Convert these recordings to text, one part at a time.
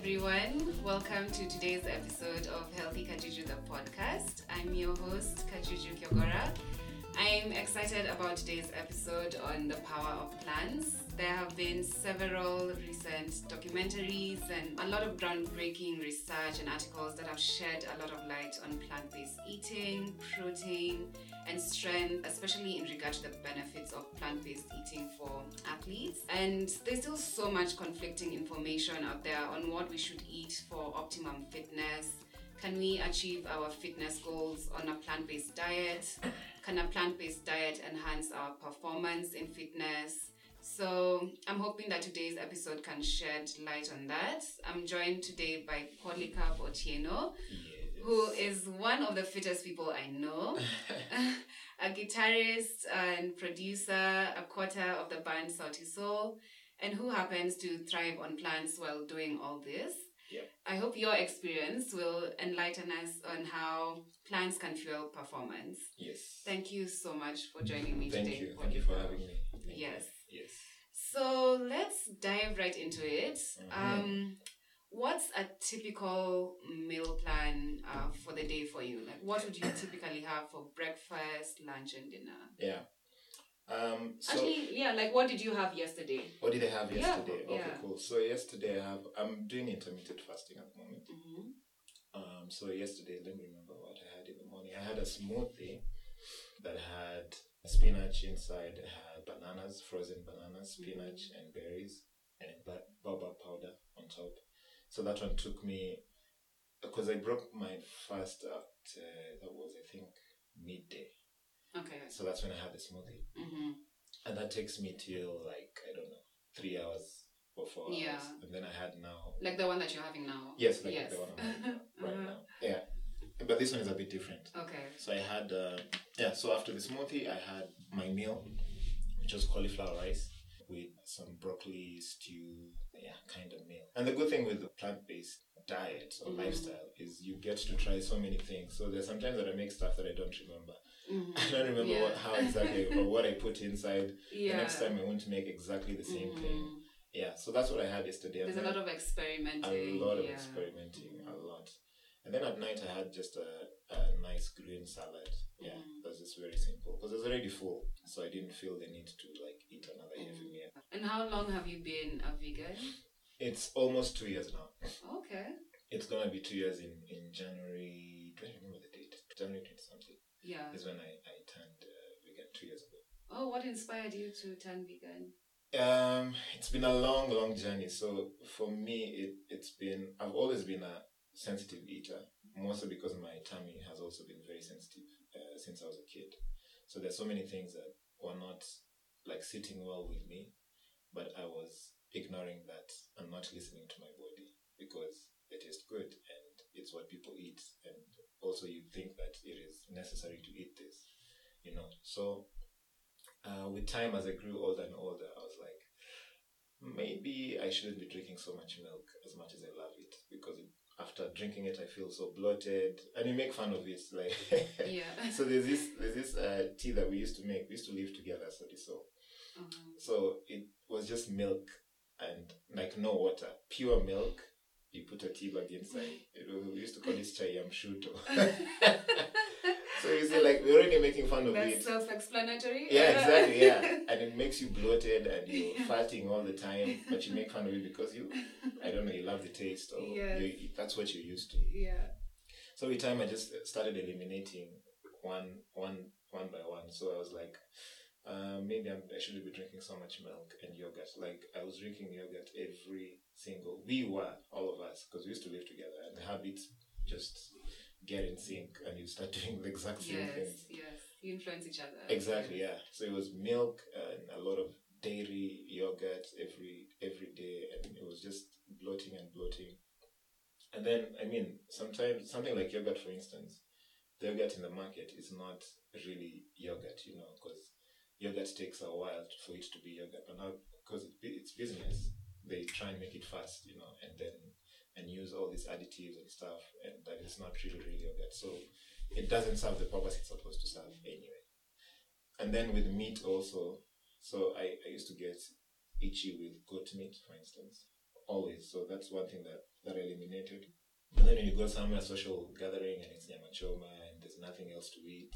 everyone. Welcome to today's episode of Healthy Kajuju the podcast. I'm your host, Kajuju Kyogora. I'm excited about today's episode on the power of plants. There have been several recent documentaries and a lot of groundbreaking research and articles that have shed a lot of light on plant based eating, protein, and strength, especially in regard to the benefits of plant based eating for athletes. And there's still so much conflicting information out there on what we should eat for optimum fitness. Can we achieve our fitness goals on a plant based diet? Can a plant based diet enhance our performance in fitness? So, I'm hoping that today's episode can shed light on that. I'm joined today by Polycarp Otieno, who is one of the fittest people I know, a guitarist and producer, a quarter of the band Sauti Sol, and who happens to thrive on plants while doing all this. Yep. I hope your experience will enlighten us on how plants can fuel performance. Yes. Thank you so much for joining me Thank today. you. Thank you for having me. Thank you. Yes. Yes. So let's dive right into it. Mhm. Um, what's a typical meal plan uh, for the day for you? Like, what would you typically have for breakfast, lunch, and dinner? Yeah. Um. So, Actually, yeah, like what did you have yesterday? what did I have yesterday? Yeah? Okay, yeah. cool. So yesterday I have. I'm doing intermittent fasting at the moment. Mm-hmm. Um. So yesterday, let me remember what I had in the morning. I had a smoothie that had spinach inside. It had bananas, frozen bananas, spinach, and berries, and ba- baobab powder on top. So that one took me because I broke my fast at uh, that was I think midday. Okay. So that's when I had the smoothie. Mm-hmm. And that takes me till like, I don't know, three hours or four hours. Yeah. And then I had now. Like the one that you're having now. Yes, like Yes. the one I'm having right Uh-huh. now. Yeah. But this one is a bit different. Okay. So I had, uh, yeah, so after the smoothie, I had my meal, which was cauliflower rice with some broccoli stew, yeah, kind of meal. And the good thing with the plant based diet or Mhm. lifestyle is you get to try so many things. So there's sometimes that I make stuff that I don't remember. Mhm. I don't remember Yeah. what, how exactly or what I put inside. Yeah. The next time I want to make exactly the same thing. Mhm. Yeah, so that's what I had yesterday. There's a lot of experimenting. a lot of yeah. experimenting, a lot. And then at night I had just a, a nice green salad. Yeah, Mhm. that's just very simple because I was already full, so I didn't feel the need to like eat another heavy meal. And how long have you been a vegan? It's almost two years now. Okay. It's gonna be two years in in January. Do I remember the date? January twenty something Yeah. is when I I turned uh, vegan two years ago. Oh, what inspired you to turn vegan? Um, it's been a long, long journey. So for me, it it's been I've always been a sensitive eater, mostly because my tummy has also been very sensitive uh, since I was a kid. So there's so many things that were not like sitting well with me, but I was ignoring that and not listening to my body because it is good and it's what people eat, and also you think that it is necessary to eat this, you know. So uh, with time as I grew older and older, I was like, maybe I shouldn't be drinking so much milk as much as I love it because it, after drinking it, I feel so bloated, and you make fun of it, like. Yeah. so there's this there's this uh, tea that we used to make. We used to live together, so so Mhm. so it was just milk and like no water, pure milk. You put a tea bag inside. It we used to call it chayam shuto. So you see, like we're already making fun of it. That's self-explanatory. Yeah, exactly. Yeah, and it makes you bloated and you're farting all the time, but you make fun of it because you, I don't know, you love the taste or Yes. you, that's what you're used to. Yeah. So with time, I just started eliminating one, one, one by one. So I was like, uh, maybe I'm, I shouldn't be drinking so much milk and yogurt. Like I was drinking yogurt every single. We were all of us because we used to live together, and the habits just get in sync, and you start doing the exact same thing. Yes. things. Yes. You influence each other. Exactly, yeah. So it was milk and a lot of dairy yogurt every every day, and it was just bloating and bloating. And then, I mean, sometimes something like yogurt, for instance, the yogurt in the market is not really yogurt, you know, because yogurt takes a while for it to be yogurt. But now, because it, it's business, they try and make it fast, you know, and then and use all these additives and stuff, and that it's not really real yogurt. So it doesn't serve the purpose it's supposed to serve anyway. And then with meat also, so I, I used to get itchy with goat meat, for instance, always. So that's one thing that, that I eliminated. And then when you go somewhere, social gathering, and it's Nyamachoma, and there's nothing else to eat,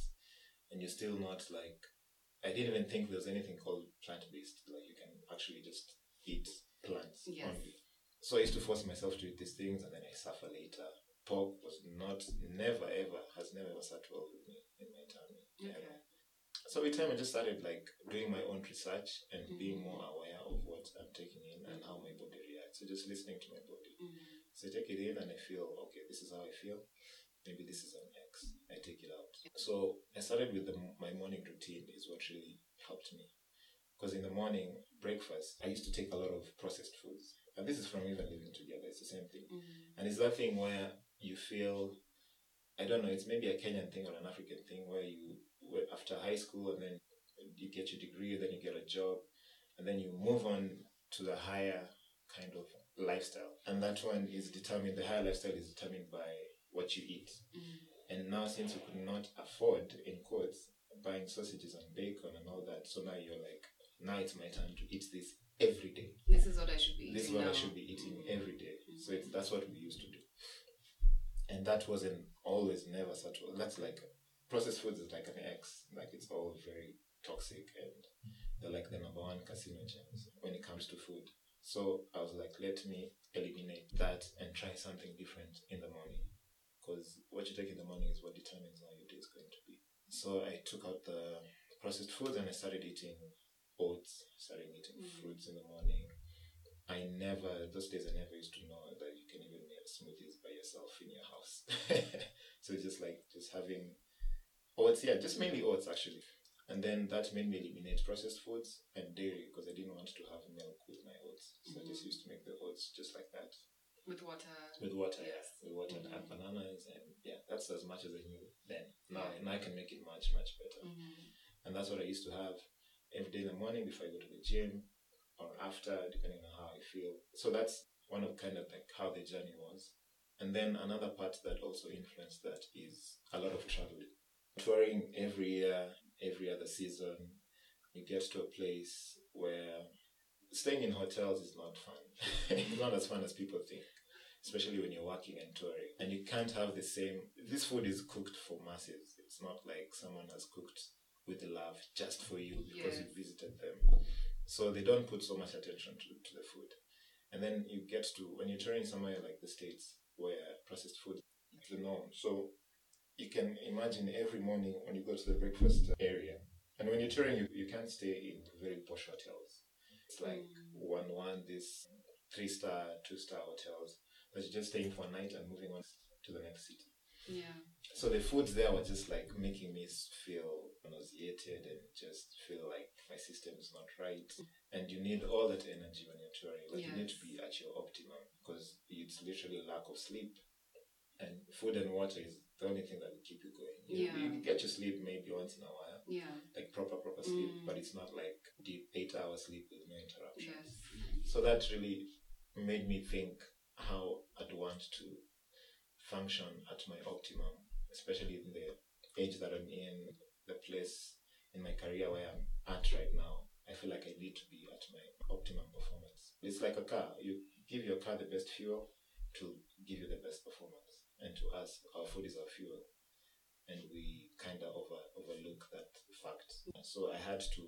and you're still not like, I didn't even think there's anything called plant based. Like you can actually just eat plants Yes. only. So I used to force myself to eat these things, and then I suffer later. Pork was not, never ever, has never ever sat well with me in my tummy. Okay. So with time, I just started like doing my own research and being Mhm. more aware of what I'm taking in and how my body reacts. So just listening to my body. Mhm. So I take it in and I feel, okay, this is how I feel. Maybe this is an X. I take it out. So I started with the, my morning routine is what really helped me. Because in the morning, breakfast, I used to take a lot of processed foods. And this is from even living together. It's the same thing. Mhm. And it's that thing where you feel, I don't know, it's maybe a Kenyan thing or an African thing where you, after high school and then you get your degree, then you get a job, and then you move on to the higher kind of lifestyle. And that one is determined, the higher lifestyle is determined by what you eat. Mhm. And now, since you could not afford, in quotes, buying sausages and bacon and all that, so now you're like, now it's my time to eat this every day This is what I should be eating this is what now. I should be eating every day. So it's, that's what we used to do. And that wasn't always never such a, that's like processed foods is like an X. Like it's all very toxic and they're like the number one carcinogens when it comes to food. So I was like, let me eliminate that and try something different in the morning. Because what you take in the morning is what determines how your day is going to be. So I took out the processed foods and I started eating oats, started eating Mhm. fruits in the morning. I never, those days I never used to know that you can even make smoothies by yourself in your house. so just like, just having oats, yeah, just mainly oats actually. And then that made me eliminate processed foods and dairy because I didn't want to have milk with my oats. So I just Mhm. used to make the oats just like that With water. with water, Yes. yeah, with water and Mhm. add bananas, and yeah, that's as much as I knew then. Now, now I can make it much much better, Mhm. and that's what I used to have every day in the morning before I go to the gym or after, depending on how I feel. So that's one of kind of like how the journey was, and then another part that also influenced that is a lot of traveling, touring every year, every other season. You get to a place where staying in hotels is not fun. it's not as fun as people think, especially when you're working and touring. And you can't have the same. This food is cooked for masses. It's not like someone has cooked with love just for you because you visited them. So they don't put so much attention to, to the food. And then you get to, when you're touring somewhere like the States where processed food is the norm. So you can imagine every morning when you go to the breakfast area, and when you're touring, you, you can't stay in very posh hotels. It's like Mm. one one this three star, two star hotels but you're just staying for a night and moving on to the next city. Yeah. So the foods there were just like making me feel nauseated and just feel like my system is not right. And you need all that energy when you're touring. Like you need to be at your optimum because it's literally lack of sleep. And food and water is the only thing that will keep you going. You, Yeah. you get your sleep maybe once in a while, Yeah. like proper proper sleep, Mm. but it's not like deep eight hour sleep with no interruptions. Yes. So that really made me think how I'd want to function at my optimum, especially in the age that I'm in, the place in my career where I'm at right now. I feel like I need to be at my optimum performance. It's like a car. You give your car the best fuel to give you the best performance. And to us, our food is our fuel. And we kind of over, overlook that fact. So I had to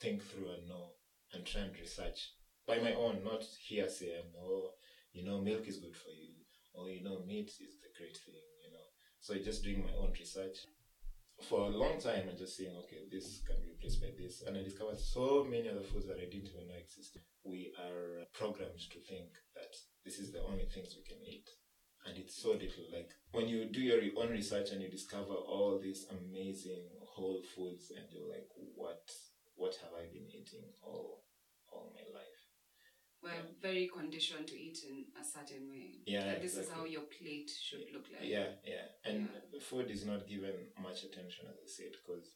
think through and know and try and research by my own, not hearsay and oh, you know, milk is good for you, or you know, meat is the great thing. So I just doing my own research for a long time and just saying, okay, this can be replaced by this, and I discovered so many other foods that I didn't even know existed. We are programmed to think that this is the only things we can eat. And it's so little. Like when you do your own research and you discover all these amazing whole foods, and you're like, what, what have I been eating life? We're very conditioned to eat in a certain way. Yeah, That this is how your plate should look like. Yeah, yeah. And Yeah. food is not given much attention, as I said, because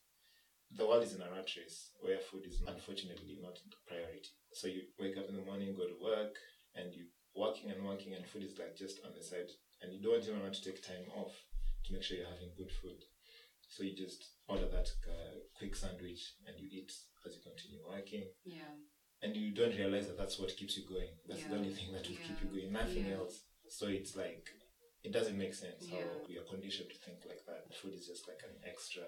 the world is in a rat race where food is unfortunately not the priority. So you wake up in the morning, go to work, and you working and working, and food is like just on the side, and you don't even want to take time off to make sure you're having good food. So you just order that uh, quick sandwich and you eat as you continue working. Yeah. And you don't realize that that's what keeps you going. That's the only thing that will keep you going. Nothing Yeah. else. So it's like it doesn't make sense how we are conditioned to think like that. Food is just like an extra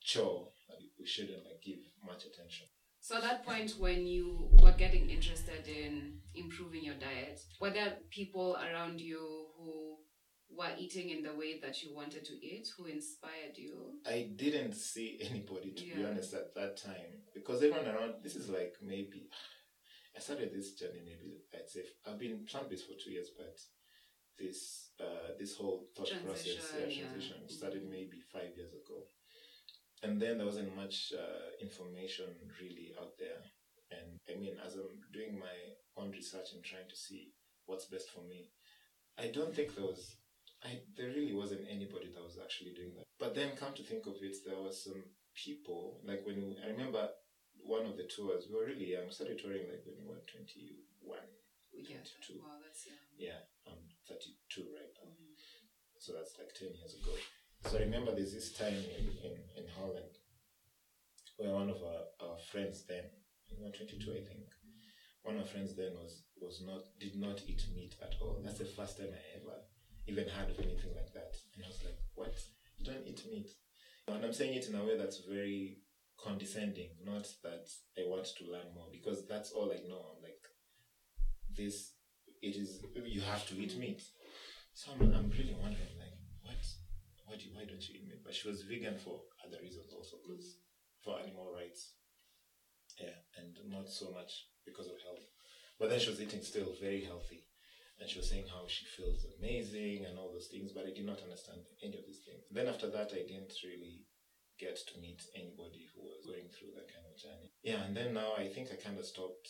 chore that we shouldn't like give much attention. So at that point when you were getting interested in improving your diet, were there people around you who were eating in the way that you wanted to eat, who inspired you? I didn't see anybody to be honest at that time because everyone around this is like maybe I started this journey maybe I'd say I've been plant based for two years but this uh this whole thought process Transition, yeah, yeah. transition started Mhm. maybe five years ago and then there wasn't much uh, information really out there and I mean as I'm doing my own research and trying to see what's best for me I don't think there was I there really wasn't anybody that was actually doing that. But then come to think of it, there was some people like when we, I remember one of the tours. We were really young. We started touring like when we were twenty one. Yeah. 22. Wow, that's young. Yeah, I'm thirty two right now. Mhm. So that's like ten years ago. So I remember there's this time in, in, in Holland where one of our, our friends then, we were twenty two I think. One of our friends then was was not did not eat meat at all. That's the first time I ever even heard of anything like that. And I was like, What? You don't eat meat? And I'm saying it in a way that's very condescending, not that I want to learn more, because that's all I know. I'm like, this, it is, you have to eat meat. So I'm, I'm really wondering, like, what? Why, do, why don't you eat meat? But she was vegan for other reasons also, because for animal rights. Yeah, and not so much because of health. But then she was eating still very healthy. And she was saying how she feels amazing and all those things, but I did not understand any of these things. Then after that, I didn't really get to meet anybody who was going through that kind of journey. Yeah, and then now I think I kind of stopped.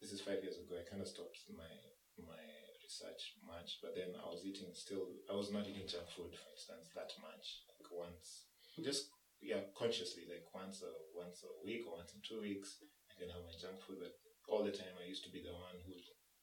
This is five years ago. I kind of stopped my my research much, but then I was eating still. I was not eating junk food, for instance, that much. Like once, just yeah, consciously, like once a once a week or once in two weeks, I can have my junk food. But all the time, I used to be the one who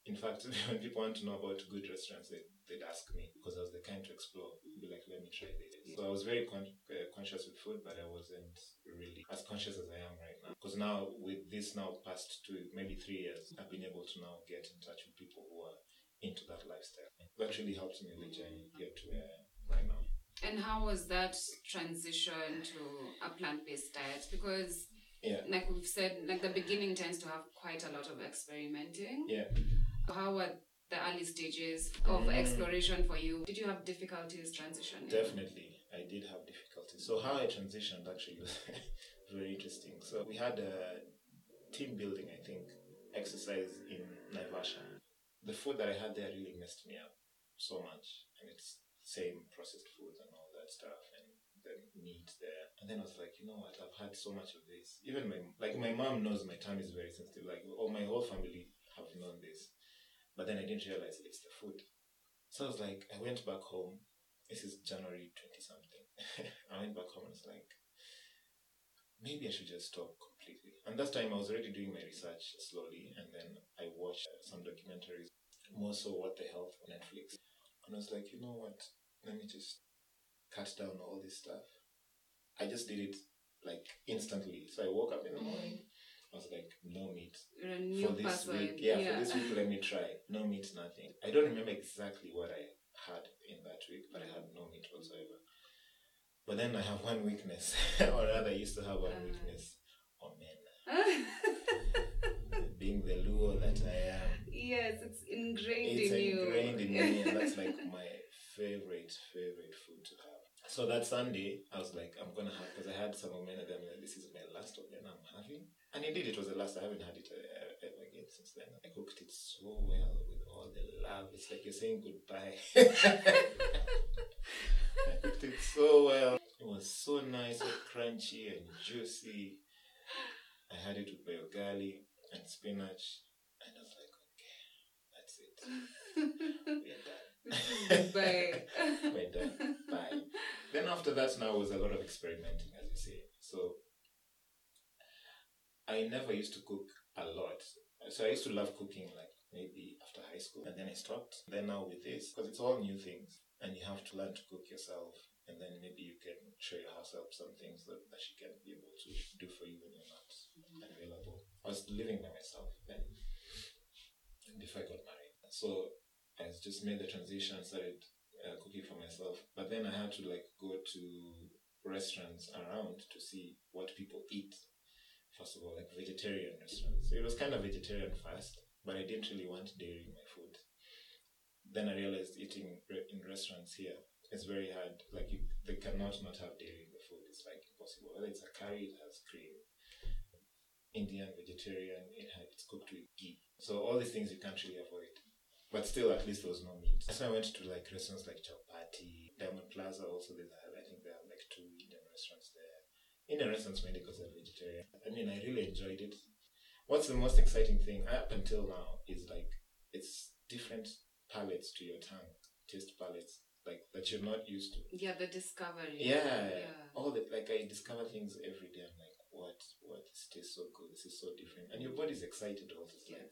in fact, when people want to know about good restaurants, they, they'd ask me because I was the kind to explore. Be like, let me try this. So I was very con- uh, conscious with food, but I wasn't really as conscious as I am right now. Because now, with this now past two, maybe three years, I've been able to now get in touch with people who are into that lifestyle. That really helped me in the journey get to where I am right now. And how was that transition to a plant based diet? Because, Yeah. like we've said, like the beginning tends to have quite a lot of experimenting. Yeah. How were the early stages of Mm. exploration for you? Did you have difficulties transitioning? Definitely, I did have difficulties. So how I transitioned actually was very interesting. So we had a team building, I think, exercise in Naivasha. The food that I had there really messed me up so much, and it's same processed foods and all that stuff, and the meat there. And then I was like, you know what? I've had so much of this. Even my like my mom knows my tongue is very sensitive. Like all my whole family have known this, but then I didn't realize it's the food. So I was like, I went back home this is January 20 something. I went back home and was like, maybe I should just stop completely. And that time I was already doing my research slowly, and then I watched some documentaries, more so What the Health on Netflix. And I was like, you know what? Let me just cut down all this stuff. I just did it like instantly. So I woke up in the morning. I was like, no meat for this person. week. Yeah, for this week, let me try. No meat, nothing. I don't remember exactly what I had in that week, but I had no meat whatsoever. But then I have one weakness, or rather, I used to have one Uh. weakness omena. Being the Luo that I am, yes, it's ingrained it's in you. It's ingrained in me, and that's like my favorite, favorite food to have. So that Sunday, I was like, I'm gonna have because I had some omena. Then I'm like, this is my last omena I'm having, and indeed it was the last. I haven't had it uh, ever again since then. I cooked it so well with all the love. It's like you're saying goodbye. I cooked it so well. It was so nice, so crunchy and juicy. I had it with ugali and spinach, and I was like, okay, that's it. We're done. Goodbye. We're done. Bye. Then after that, now was a lot of experimenting, as you say. So I never used to cook a lot. So I used to love cooking, like maybe after high school, and then I stopped. Then now with this, because it's all new things, and you have to learn to cook yourself, and then maybe you can show your house some things that, that she can be able to do for you when you're not available. I was living by myself then before I got married. So I just made the transition, started uh, cooking for myself. But then I had to like go to restaurants around to see what people eat. All, like vegetarian restaurants. So it was kind of vegetarian first, but I didn't really want dairy in my food. Then I realized eating re- in restaurants here is very hard. Like you, they cannot not have dairy in the food. It's like impossible. Whether it's a curry, it has cream. Indian, vegetarian, it had, it's cooked with ghee. So all these things you can't really avoid. But still, at least there was no meat. So I went to like restaurants like Chowpaty, Diamond Plaza. Also, there's I think there are like two Indian restaurants there. Indian restaurants mainly because they're vegetarian. I mean, I really enjoyed it. What's the most exciting thing up until now is like it's different palates to your tongue, taste palates like that you're not used to. Yeah, the discovery. Yeah, Yeah. all the like I discover things every day. I'm like, what, what? This tastes so good. This is so different, and your body's excited all It's like Yes.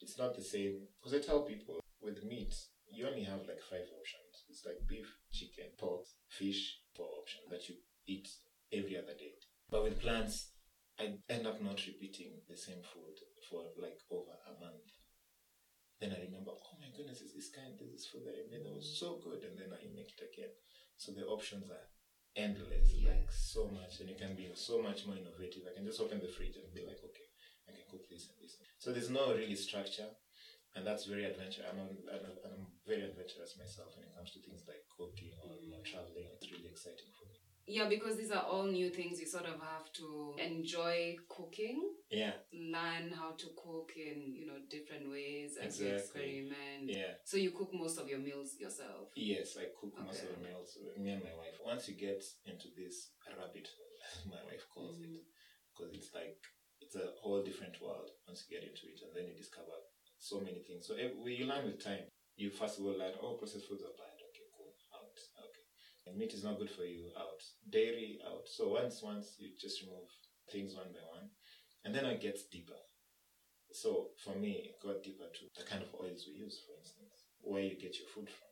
it's not the same because I tell people with meat you only have like five options. It's like beef, chicken, pork, fish, four options that you eat every other day. But with plants, I end up not repeating the same food for like over a month. Then I remember, oh my goodness, is this kind this is food that I made that was so good, and then I make it again. So the options are endless, like so much, and you can be so much more innovative. I can just open the fridge and be like, okay, I can cook this and this. So there's no really structure, and that's very adventurous. I'm, I'm, I'm very adventurous myself when it comes to things like cooking or Mm. traveling. It's really exciting. Yeah, because these are all new things. You sort of have to enjoy cooking, Yeah, learn how to cook in you know different ways and Exactly. experiment. yeah. So you cook most of your meals yourself. Yes, I cook most of the meals. Me and my wife. Once you get into this rabbit hole, my wife calls it, Mm. because it's like it's a whole different world once you get into it, and then you discover so many things. So eh, we you learn with time. You first of all learn, oh, processed foods are bad. Okay, cool, out. Okay, and meat is not good for you. Out. Dairy out. So once once you just remove things one by one, and then it gets deeper. So for me, it got deeper to the kind of oils we use, for instance, where you get your food from,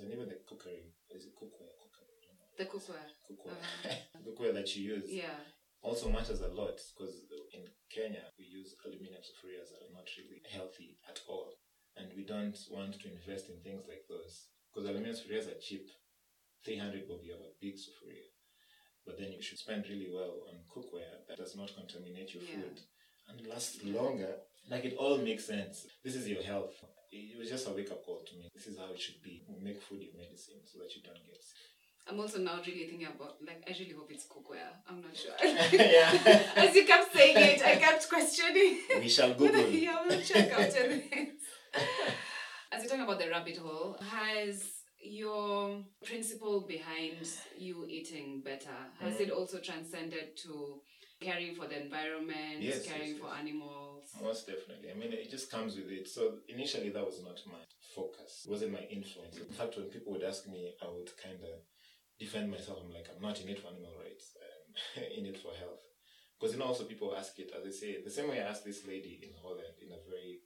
and even the cookery. Is it cookware? Cookery? The cookware. Cookware. Uh, cookware that you use Yeah. also matters a lot because in Kenya we use aluminium sufurias that are not really healthy at all, and we don't want to invest in things like those because aluminium sufurias are cheap. Three hundred will be of a big sufuria, but then you should spend really well on cookware that does not contaminate your Yeah. food and lasts longer. Like it all makes sense. This is your health. It was just a wake up call to me. This is how it should be. Make food your medicine so that you don't get sick. I'm also now really thinking about like I really hope it's cookware. I'm not sure. Yeah. As you kept saying it, I kept questioning. We shall Google. yeah, we'll check after this. As you're talking about the rabbit hole, has your principle behind you eating better has Mhm. it also transcended to caring for the environment, Yes, caring yes, for yes. animals? Most definitely. I mean, it just comes with it. So initially, that was not my focus. It wasn't my influence. In fact, when people would ask me, I would kind of defend myself. I'm like, I'm not in it for animal rights. I'm in it for health. Because you know, also people ask it, as I say, the same way I asked this lady in Holland in a very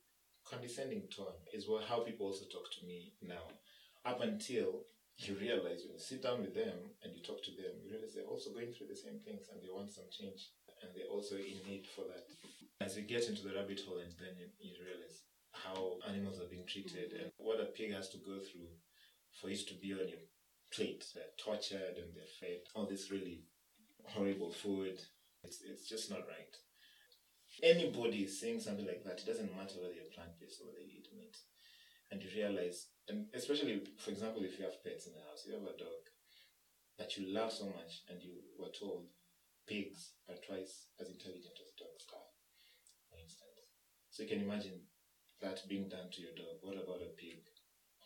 condescending tone is what how people also talk to me now. Up until you mm-hmm. realize when you sit down with them and you talk to them, you realize they're also going through the same things and they want some change and they're also in need for that. As you get into the rabbit hole and then you, you realize how animals are being treated mm-hmm. and what a pig has to go through for it to be on your plate. They're tortured and they're fed all this really horrible food. It's, it's just not right. Anybody is saying something like that, it doesn't matter whether you're plant based or whether you eat meat. And you realize, and especially, for example, if you have pets in the house, you have a dog that you love so much, and you were told pigs are twice as intelligent as dogs are, for instance. So you can imagine that being done to your dog. What about a pig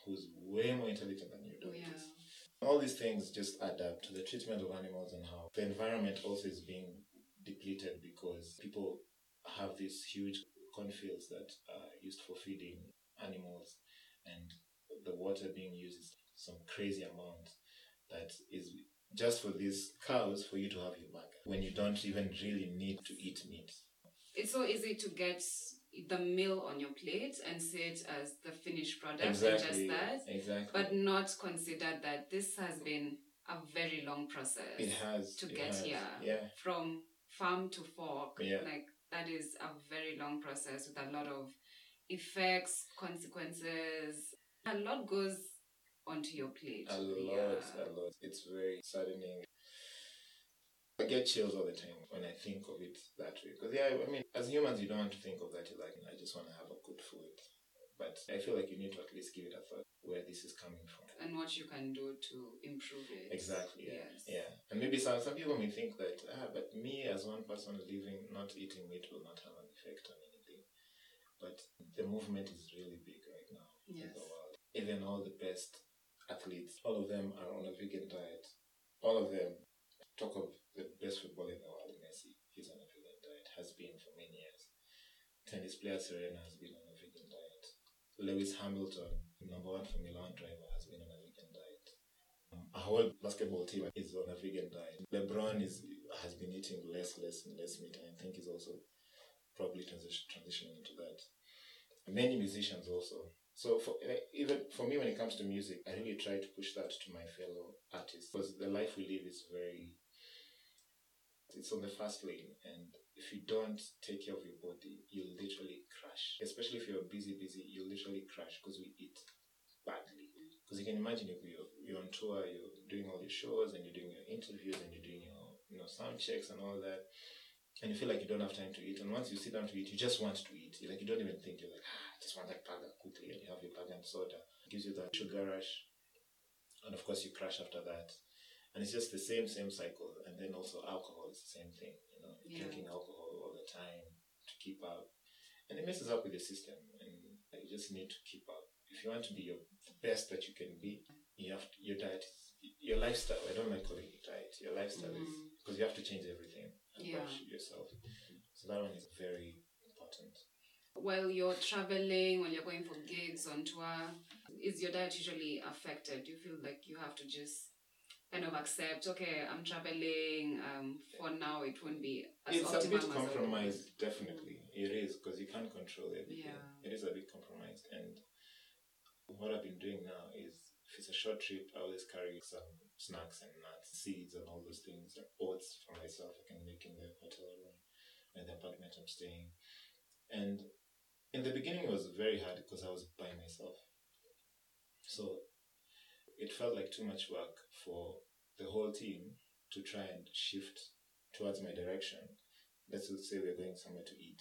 who's way more intelligent than your dog Yeah. is? All these things just add up to the treatment of animals and how the environment also is being depleted because people have these huge cornfields that are used for feeding animals and the water being used is some crazy amount that is just for these cows for you to have your burger when you don't even really need to eat meat. It's so easy to get the meal on your plate and see it as the finished product and just that, Exactly. but not consider that this has been a very long process it has to it get has. here Yeah. from farm to fork. Yeah. Like that is a very long process with a lot of effects, consequences. A lot goes onto your plate. A lot, Yeah. a lot. It's very saddening. I get chills all the time when I think of it that way. Because, yeah, I mean, as humans, you don't want to think of that. You're like, I just want to have a good food. But I feel like you need to at least give it a thought where this is coming from. And what you can do to improve it. Exactly. Yeah. Yes. Yeah. And maybe some some people may think that ah, but me as one person living not eating meat will not have an effect on anything. But the movement is really big right now in the world. Even all the best athletes, all of them are on a vegan diet. All of them talk of the best footballer in the world, Messi. He's on a vegan diet. Has been for many years. Tennis player Serena has been on a vegan diet. Lewis Hamilton, number one Formula One driver, has been on a vegan diet. Um, Our whole basketball team is on a vegan diet. LeBron is has been eating less, less, and less meat, I think he's also probably transition, transitioning into that. Many musicians also. So for uh, even for me, when it comes to music, I really try to push that to my fellow artists because the life we live is very. It's on the fast lane, and if you don't take care of your body, you'll literally crash. Especially if you're busy, busy, you'll literally crash because we eat badly. Because you can imagine if you're, you're on tour, you're doing all your shows, and you're doing your interviews, and you're doing your you know sound checks and all that, and you feel like you don't have time to eat. And once you sit down to eat, you just want to eat. You're like you don't even think. You're like, ah, I just want that burger quickly, and you have your burger and soda. It gives you that sugar rush, and of course you crash after that. And it's just the same same cycle. And then also alcohol is the same thing. You know, Yeah. drinking alcohol all the time to keep up, and it messes up with the system. And you just need to keep up. If you want to be your the best that you can be, you have to, your diet, is, your lifestyle. I don't like calling it diet. Your lifestyle is Mhm. because you have to change everything Yeah. about yourself. So that one is very important. While you're traveling, when you're going for gigs on tour, is your diet usually affected? Do you feel like you have to just kind of accept, okay, I'm traveling, um, for now it won't be as it's a bit compromised, definitely. It is because you can't control everything. Yeah. It is a bit compromised. And what I've been doing now is if it's a short trip, I always carry some snacks and nuts, seeds, and all those things, and oats for myself. I can make in the hotel room and the apartment I'm staying. And in the beginning, it was very hard because I was by myself. So it felt like too much work for the whole team to try and shift towards my direction. Let's say we're going somewhere to eat.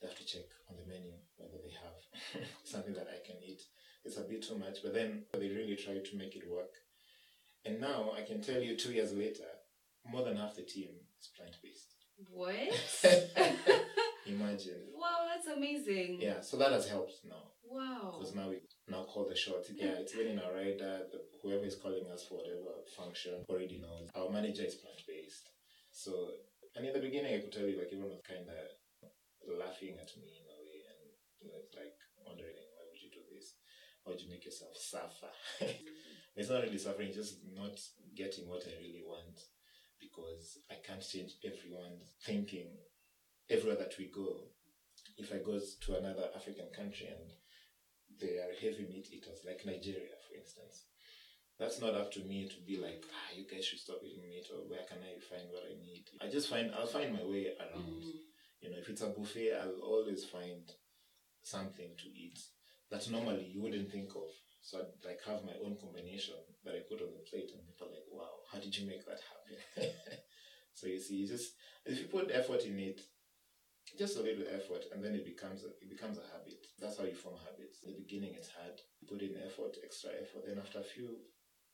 They have to check on the menu whether they have something that I can eat. It's a bit too much, but then they really try to make it work. And now I can tell you two years later, more than half the team is plant based. What? Imagine. wow, that's amazing. Yeah, so that has helped now. Wow. Because now we now call the shots. Yeah, it's been in our radar. The, whoever is calling us for whatever function already knows. Our manager is plant based. So, and in the beginning, I could tell you, like, everyone was kind of laughing at me in a way. And you know, it's like wondering, why would you do this? Why would you make yourself suffer? it's not really suffering, just not getting what I really want. Because I can't change everyone's thinking everywhere that we go. If I go to another African country and they are heavy meat eaters, like Nigeria, for instance. That's not up to me to be like, ah, you guys should stop eating meat, or where can I find what I need? I just find, I'll find my way around. Mm. You know, if it's a buffet, I'll always find something to eat that normally you wouldn't think of. So I'd like have my own combination that I put on the plate, and people are like, wow, how did you make that happen? so you see, you just, if you put effort in it, just a little effort and then it becomes a, it becomes a habit. That's how you form habits. In the beginning it's hard. You put in effort extra effort. Then after a few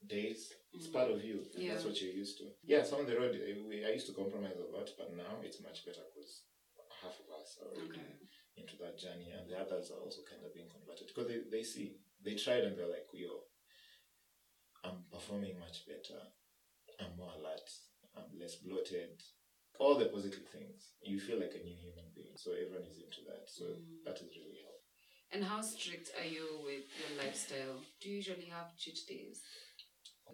days it's part of you. And that's what you're used to. Yeah so on the road eh, we, i used to compromise a lot but now it's much better because half of us are already Okay. into that journey and the others are also kind of being converted because they, they see they tried and they're like yo i'm performing much better. I'm more alert. I'm less bloated. All the positive things. You feel like a new human being. So everyone is into that. So Mm. that is really helpful. And how strict are you with your lifestyle? Do you usually have cheat days?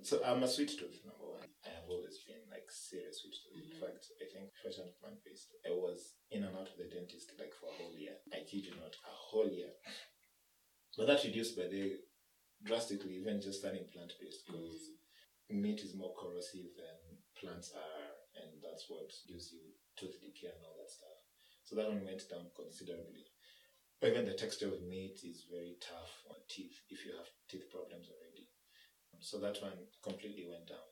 so i'm a sweet tooth number one. I have always been like serious sweet tooth. In Mhm. fact i think if i turned plant-based i was in and out of the dentist like for a whole year. I kid you not a whole year but that reduced by the drastically even just turning plant-based because meat is more corrosive than plants are, and that's what gives you tooth decay and all that stuff. So that one went down considerably. Even the texture of meat is very tough on teeth if you have teeth problems already. So that one completely went down.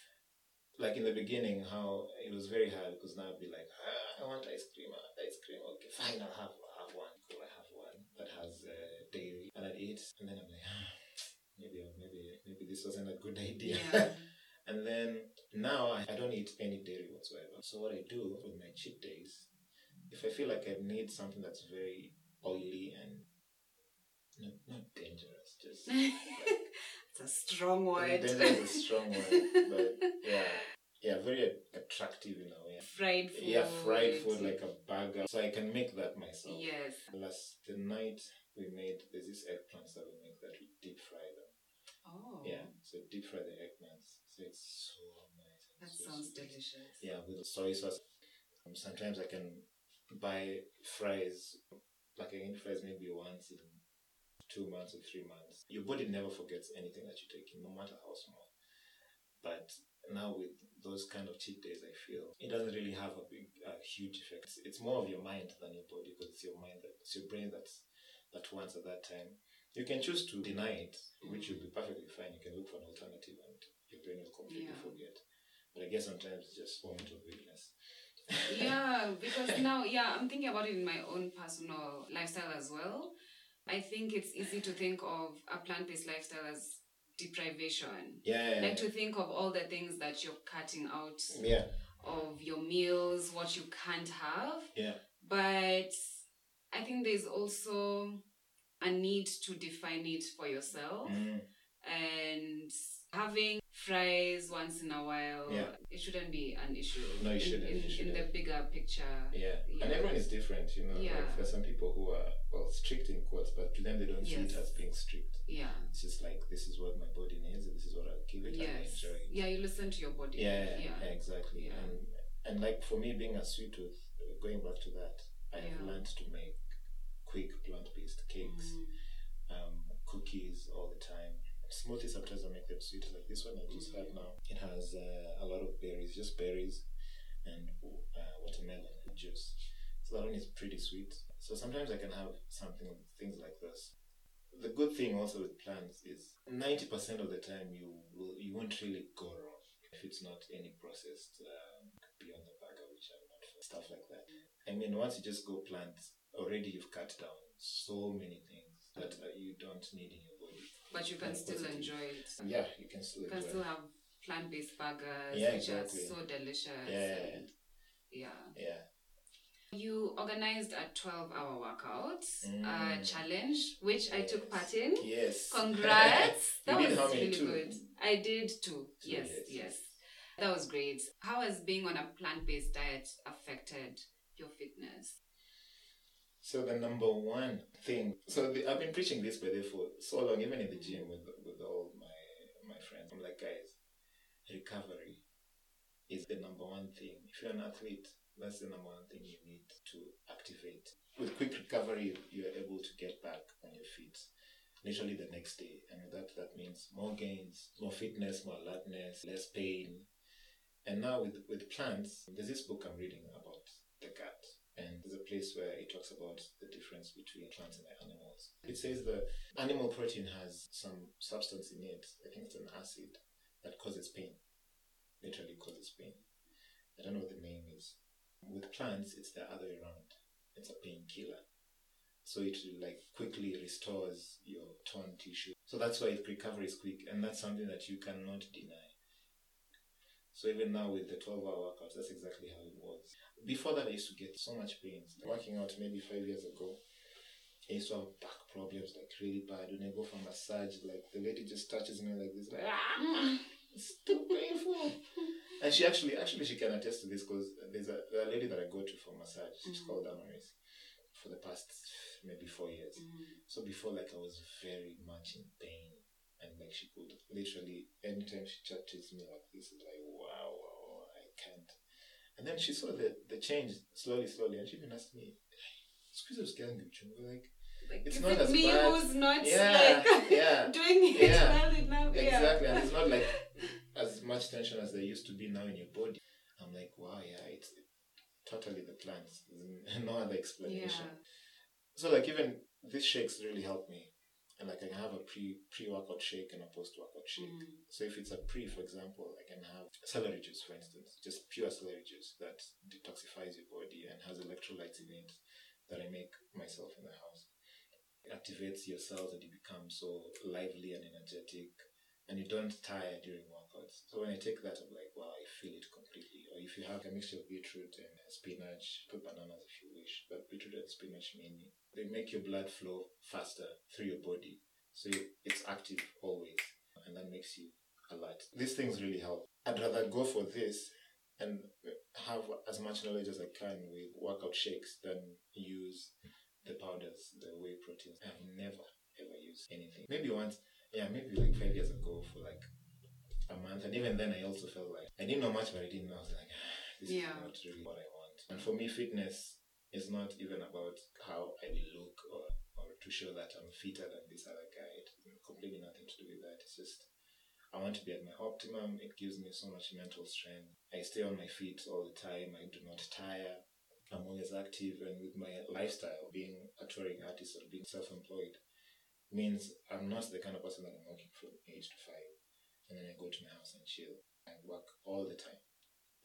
Like in the beginning, how it was very hard because now I'd be like, ah, I want ice cream, I want ice cream. Okay, fine, I'll have, I'll have one. Cool, I have one that has uh, dairy, and I'd eat, and then I'm like, ah, maybe, maybe, maybe this wasn't a good idea. Yeah. and then now I, don't eat any dairy whatsoever. So what I do with my cheat days, if I feel like I need something that's very oily and not, not dangerous, just it's a strong word. dangerous is a strong word, but yeah, yeah, very attractive in a way. fried food. Yeah, fried food like a burger. So I can make that myself. Yes. Last the night we made there's this eggplants that we make that we deep fry them. Oh. Yeah, so deep fry the eggplants. So it's so nice. That so sounds sweet. delicious. Yeah, with soy sauce. Um, sometimes I can buy fries, like I eat fries maybe once in two months or three months. Your body never forgets anything that you take in, no matter how small. But now with those kind of cheat days, I feel it doesn't really have a big, uh, huge effect. It's, it's more of your mind than your body because it's your mind that it's your brain that's that once at that time. You can choose to deny it, which mm. will be perfectly fine. You can look for an alternative, and your brain will completely Yeah. forget. But I guess sometimes it's just a moment of weakness. yeah, because now, yeah, I'm thinking about it in my own personal lifestyle as well. I think it's easy to think of a plant based lifestyle as deprivation. Yeah. Like to think of all the things that you're cutting out yeah. of your meals, what you can't have. Yeah. But I think there's also a need to define it for yourself. Mm. And having fries once in a while, Yeah. it shouldn't be an issue. No, it in, shouldn't, In, it in the shouldn't. bigger picture. Yeah. Yeah. And everyone is different, you know. Yeah. Like there's some people who are well strict in quotes, but to them they don't see it as being strict. Yeah. It's just like this is what my body needs, and this is what I'll give it and I Yes. enjoy it. Yeah, you listen to your body. Yeah, Yeah. exactly. And and like for me being a sweet tooth, going back to that, I have learned to make quick plant based cakes, Mm. um, cookies all the time. Smoothies sometimes I make them sweet, like this one I just Mm-hmm. had now. It has uh, a lot of berries, just berries and uh, watermelon juice. So that one is pretty sweet. So sometimes I can have something, things like this. The good thing also with plants is 90% of the time you will, you won't really go wrong if it's not any processed um, beyond the burger, which I'm not for, stuff like that. I mean, once you just go plant, already you've cut down so many things that uh, you don't need in your body. But you can still positive. enjoy it. Yeah, you can still You can still have plant based burgers, Yeah, which exactly. are so delicious. Yeah. yeah. Yeah. You organized a 12 hour workout uh, Mm. challenge, which I took part in. Yes. Congrats! That was really Two? good. I did too. Yes, yes. yes. That was great. How has being on a plant based diet affected your fitness? So the number one thing. So the, I've been preaching this by the for so long, even in the gym with with all my my friends. I'm like, guys, recovery is the number one thing. If you're an athlete, that's the number one thing you need to activate. With quick recovery, you're able to get back on your feet literally the next day. And that, that means more gains, more fitness, more alertness, less pain. And now with with plants, there's this book I'm reading about the gut, and there's a place where it talks about the difference between plants and animals. It says the animal protein has some substance in it. I think it's an acid that causes pain. Literally causes pain. I don't know what the name is. With plants, it's the other way around. It's a painkiller. So it like quickly restores your torn tissue. So that's why recovery is quick, and that's something that you cannot deny. So even now with the 12 hour workouts, that's exactly how it was. Before that, I used to get so much pain. Working out maybe five years ago, I used to have back problems like really bad. When I go for massage, like the lady just touches me like this, like ah, it's too painful. And she actually, actually, she can attest to this because there's a, a lady that I go to for massage. She's Mhm. called Amaris for the past maybe four years. So before, like, I was very much in pain. And, like, she could literally, anytime she touches me like this, it's like, wow, wow, I can't. And then she saw the, the change slowly, slowly. And she even asked me, squeeze of scan, like, Like, It's not it as me bad. who's not Yeah, like yeah, doing it yeah. well enough? exactly. Yeah. And it's not like as much tension as there used to be now in your body. I'm like, wow, yeah, it's totally the plants. There's no other explanation. Yeah. So like even these shakes really helped me. And like I can have a pre pre workout shake and a post workout shake. Mm. So if it's a pre, for example, I can have celery juice, for instance, just pure celery juice that detoxifies your body and has electrolytes in it that I make myself in the house. It activates your cells and you become so lively and energetic and you don't tire during workouts. So when I take that, I'm like, wow, I feel it completely. Or if you have a mixture of beetroot and spinach, put bananas if you wish, but beetroot and spinach mainly, they make your blood flow faster through your body. So it's active always, and that makes you alert. These things really help. I'd rather go for this and have as much knowledge as I can with workout shakes than use the powders, the whey proteins. I've never ever used anything. Maybe once, yeah, maybe like five years ago for like a month, and even then I also felt like I didn't know much, but I didn't know. I was like, this Yeah. is not really what I want. And for me, fitness is not even about how I will look or or to show that I'm fitter than this other guy. Completely nothing to do with that. It's just I want to be at my optimum. It gives me so much mental strength. I stay on my feet all the time. I do not tire. I'm always active, and with my lifestyle, being a touring artist or being self-employed, means I'm not the kind of person that I'm working from eight to five, and then I go to my house and chill. I work all the time.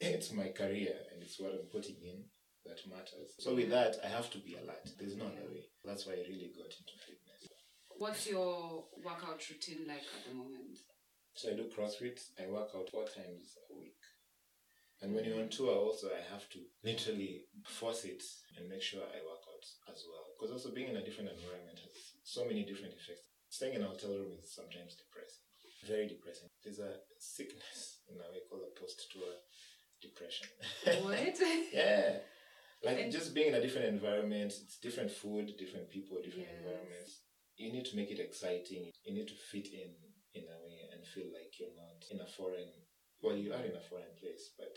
It's my career, and it's what I'm putting in that matters. So mm. with that, I have to be alert. There's no other way. That's why I really got into fitness. What's your workout routine like at the moment? So I do CrossFit. I work out four times a week. And when you're on tour, also I have to literally force it and make sure I work out as well. Because also being in a different environment has so many different effects. Staying in a hotel room is sometimes depressing, very depressing. There's a sickness in a way called a post-tour depression. What? yeah. Like And- just being in a different environment, it's different food, different people, different Yes. environments. You need to make it exciting. You need to fit in in a way and feel like you're not in a foreign. Well, you are in a foreign place, but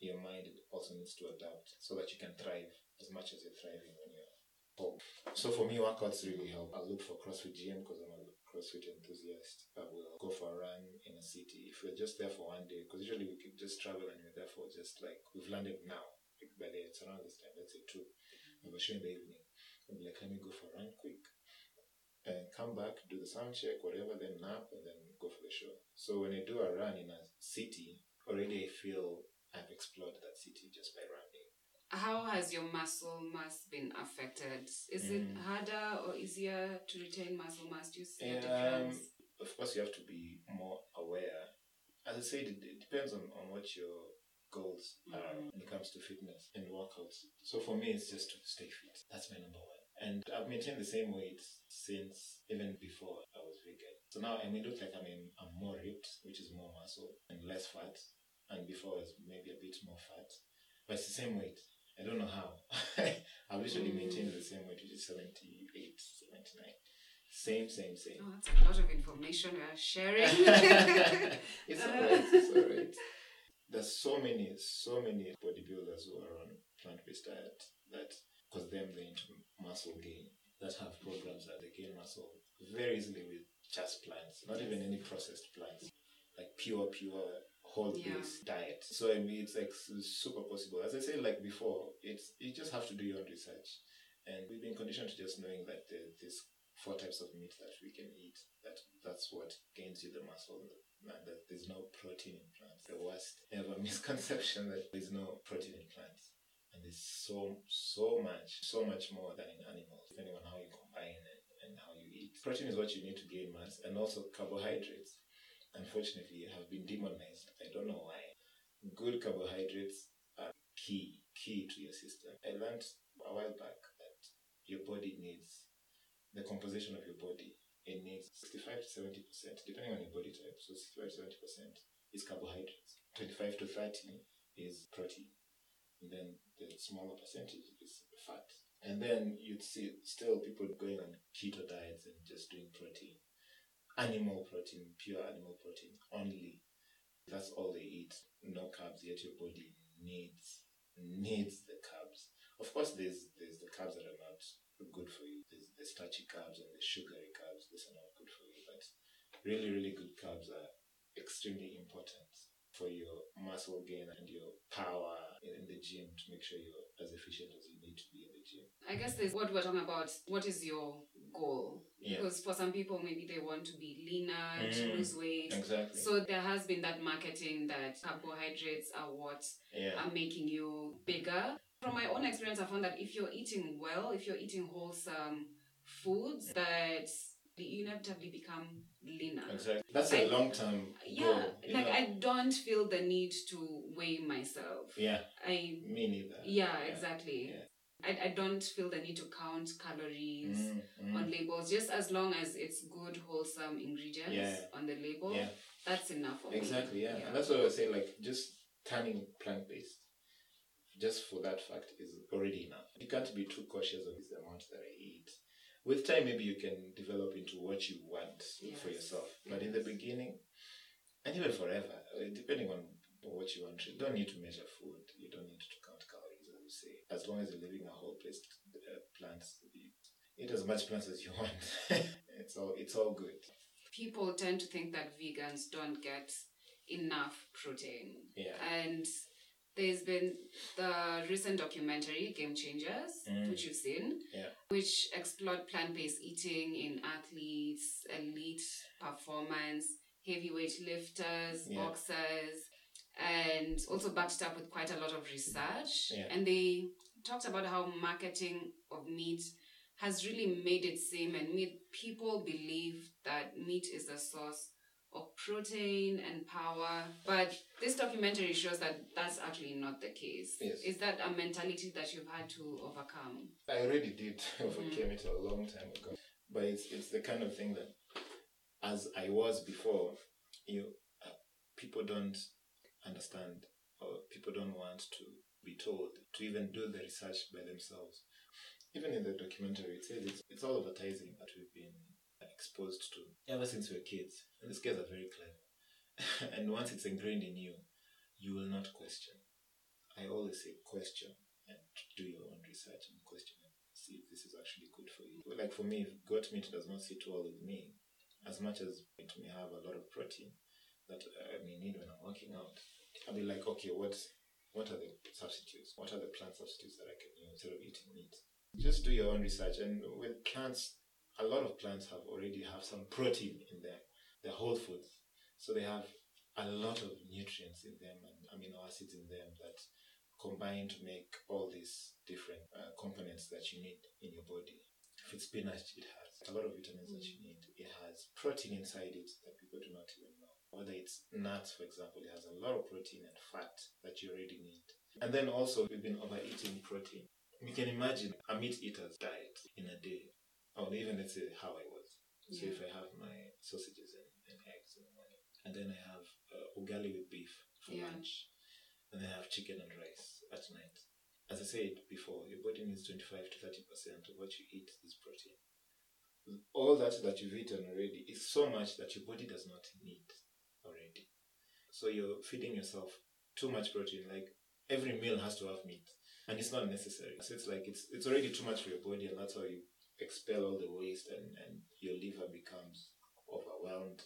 your mind also needs to adapt so that you can thrive as much as you're thriving when you're home. So for me, workouts really help. I'll look for CrossFit gym because I'm a CrossFit enthusiast. I will go for a run in a city. If we're just there for one day, because usually we could just travel and we're there for just like we've landed now. By the it's around this time, let's say two. We have a show in the evening. I'm like, let me go for a run quick. And come back, do the sound check, whatever, then nap, and then go for the show. So when I do a run in a city, already I feel I've explored that city just by running. How has your muscle mass been affected? Is it Mm. harder or easier to retain muscle mass? Do you see a Um, difference? of course, you have to be more aware. As I said, it, it depends on, on what your goals are Mhm. when it comes to fitness and workouts. So for me, it's just to stay fit. That's my number one. And I've maintained the same weight since even before I was vegan. So now I may look like I'm, in, I'm more ripped, which is more muscle and less fat. And before I was maybe a bit more fat. But it's the same weight. I don't know how. I've literally Mm. maintained the same weight, which is 78, 79. Same, same, same. Oh, that's a lot of information we are sharing. it's alright, it's alright. There's so many, so many bodybuilders who are on plant-based diet that, because them into muscle gain, that have programs that they gain muscle very easily with just plants, not even any processed plants, like pure, pure whole-based diet. So I mean, it's like super possible. As I said, like before, it's you just have to do your own research, and we've been conditioned to just knowing that there, there's four types of meat that we can eat. That that's what gains you the muscle. And that there's no protein in plants. The worst ever misconception that there's no protein in plants. And there's so so much, so much more than in animals, depending on how you combine it and how you eat. Protein is what you need to gain mass, and also carbohydrates. Unfortunately, have been demonized. I don't know why. Good carbohydrates are key, key to your system. I learned a while back that your body needs the composition of your body. It needs 65 to 70 percent, depending on your body type. So 65 to 70 percent is carbohydrates. 25 to 30 is protein. And then the smaller percentage is fat. And then you'd see still people going on keto diets and just doing protein. Animal protein, pure animal protein only. That's all they eat. No carbs, yet your body needs needs the carbs. Of course there's there's the carbs that are not good for you. There's the starchy carbs and the sugary carbs. These are not good for you. But really, really good carbs are extremely important for your muscle gain and your power in the gym to make sure you're as efficient as you need to be in the gym. I guess this what we're talking about. What is your goal? Yeah. Because for some people, maybe they want to be leaner, to Mm. lose weight. Exactly. So there has been that marketing that carbohydrates are what yeah. are making you bigger. From my own experience, I found that if you're eating well, if you're eating wholesome foods, that you inevitably become leaner. Exactly. That's a long term Yeah, like know? I don't feel the need to weigh myself. Yeah, I me neither. yeah, exactly. yeah. I, I don't feel the need to count calories Mm, mm. on labels, just as long as it's good, wholesome ingredients Yeah. on the label. Yeah. That's enough for me. Exactly, yeah. And that's what I was saying, like just turning plant based, just for that fact, is already enough. You can't be too cautious of the amount that I. With time, maybe you can develop into what you want for yourself. But in the beginning, and even forever, uh, depending on what you want, you don't need to measure food. You don't need to count calories, as you say. As long as you're living a whole placed uh, plants, eat as much plants as you want. it's all it's all good. people tend to think that vegans don't get enough protein. Yeah. And there's been the recent documentary, Game Changers, Mm. which you've seen, Yeah. which explored plant based eating in athletes, elite performance, heavyweight lifters, Yeah. boxers, and also backed up with quite a lot of research. Yeah. And they talked about how marketing of meat has really made it seem and made people believe that meat is the source of protein and power. But this documentary shows that that's actually not the case. Yes. Is that a mentality that you've had to overcome? I already did overcame it a long time ago. But it's it's the kind of thing that, as I was before, you uh, people don't understand or people don't want to be told to even do the research by themselves. Even in the documentary, it says it's, it's all advertising that we've been exposed to ever since we were kids. And these guys are very clever. and once it's ingrained in you, you will not question. I always say question and do your own research and question it. See if this is actually good for you. Like for me, goat meat does not sit well with me, as much as it may have a lot of protein that uh, I may need when I'm working out, I'll be like, okay, what what are the substitutes? What are the plant substitutes that I can use instead of eating meat? Just do your own research. And with plants, a lot of plants have already have some protein in them. They're whole foods, so they have a lot of nutrients in them and amino acids in them that combine to make all these different uh, components that you need in your body. If it's spinach, it has a lot of vitamins that you need. It has protein inside it that people do not even know. Whether it's nuts, for example, it has a lot of protein and fat that you already need. And then also, we've been overeating protein. You can imagine a meat eater's diet in a day, or even let's say how I was. So if I have my sausages and, and eggs in the morning, and then I have uh, ugali with beef for Yeah. lunch, and then I have chicken and rice at night. As I said before, your body needs 25 to 30% of what you eat is protein. All that that you've eaten already is so much that your body does not need already. So you're feeding yourself too much protein. Like every meal has to have meat, and it's not necessary. So it's like it's it's already too much for your body, and that's how you expel all the waste, and and your liver becomes overwhelmed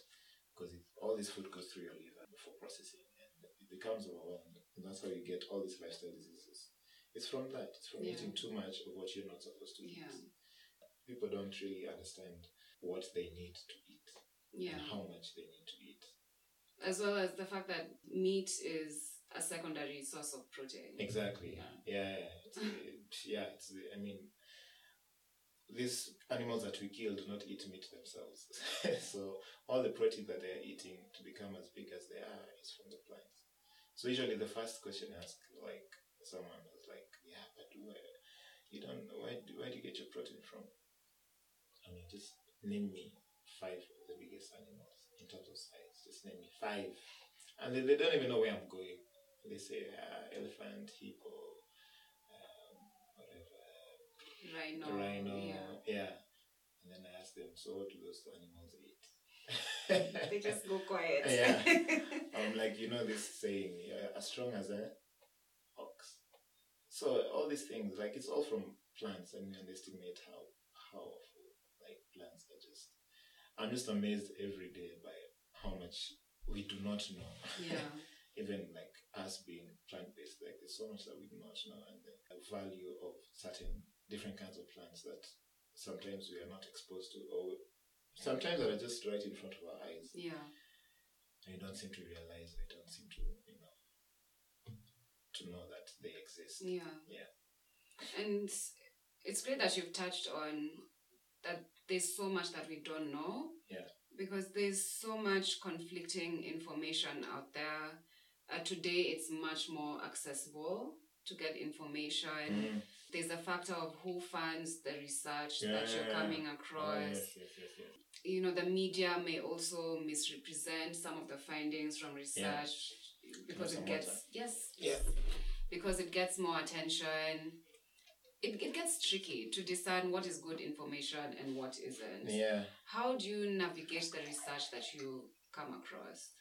because all this food goes through your liver for processing, and it becomes overwhelmed, and that's how you get all these lifestyle diseases. It's from that. It's from Yeah. eating too much of what you're not supposed to eat. Yeah. People don't really understand what they need to eat Yeah. and how much they need to eat. As well as the fact that meat is a secondary source of protein. Exactly. Yeah. Yeah. Yeah. It's, it- yeah. It's, I mean, these animals that we kill do not eat meat themselves. so all the protein that they are eating to become as big as they are is from the plants. So usually the first question asked, like someone was like, "Yeah, but where you don't where do, where do you get your protein from?" I mean, just name me five of the biggest animals in terms of size. Just name me five, and they, they don't even know where I'm going. They say uh, elephant, hippo, Rhino. rhino, Yeah. yeah. And then I ask them, so what do those animals eat? They just go quiet. Yeah. I'm like, you know this saying, uh, as strong as a ox. So all these things, like it's all from plants, and we underestimate how powerful like plants are. Just, I'm just amazed every day by how much we do not know. yeah. even like us being plant based, like there's so much that we do not know, and the value of certain different kinds of plants that sometimes we are not exposed to, or sometimes that are just right in front of our eyes. Yeah. And you don't seem to realize, they don't seem to, you know, to know that they exist. Yeah. Yeah. And it's great that you've touched on that there's so much that we don't know. Yeah. Because there's so much conflicting information out there. Uh, today, it's much more accessible to get information. Mm. There's a factor of who funds the research Yeah, that you're yeah, yeah. coming Oh, across. yes, yes, yes, yes. You know, the media may also misrepresent some of the findings from research because it gets water. yes, Yeah. because it gets more attention. It, it gets tricky to discern what is good information and what isn't. Yeah. How do you navigate the research that you come across?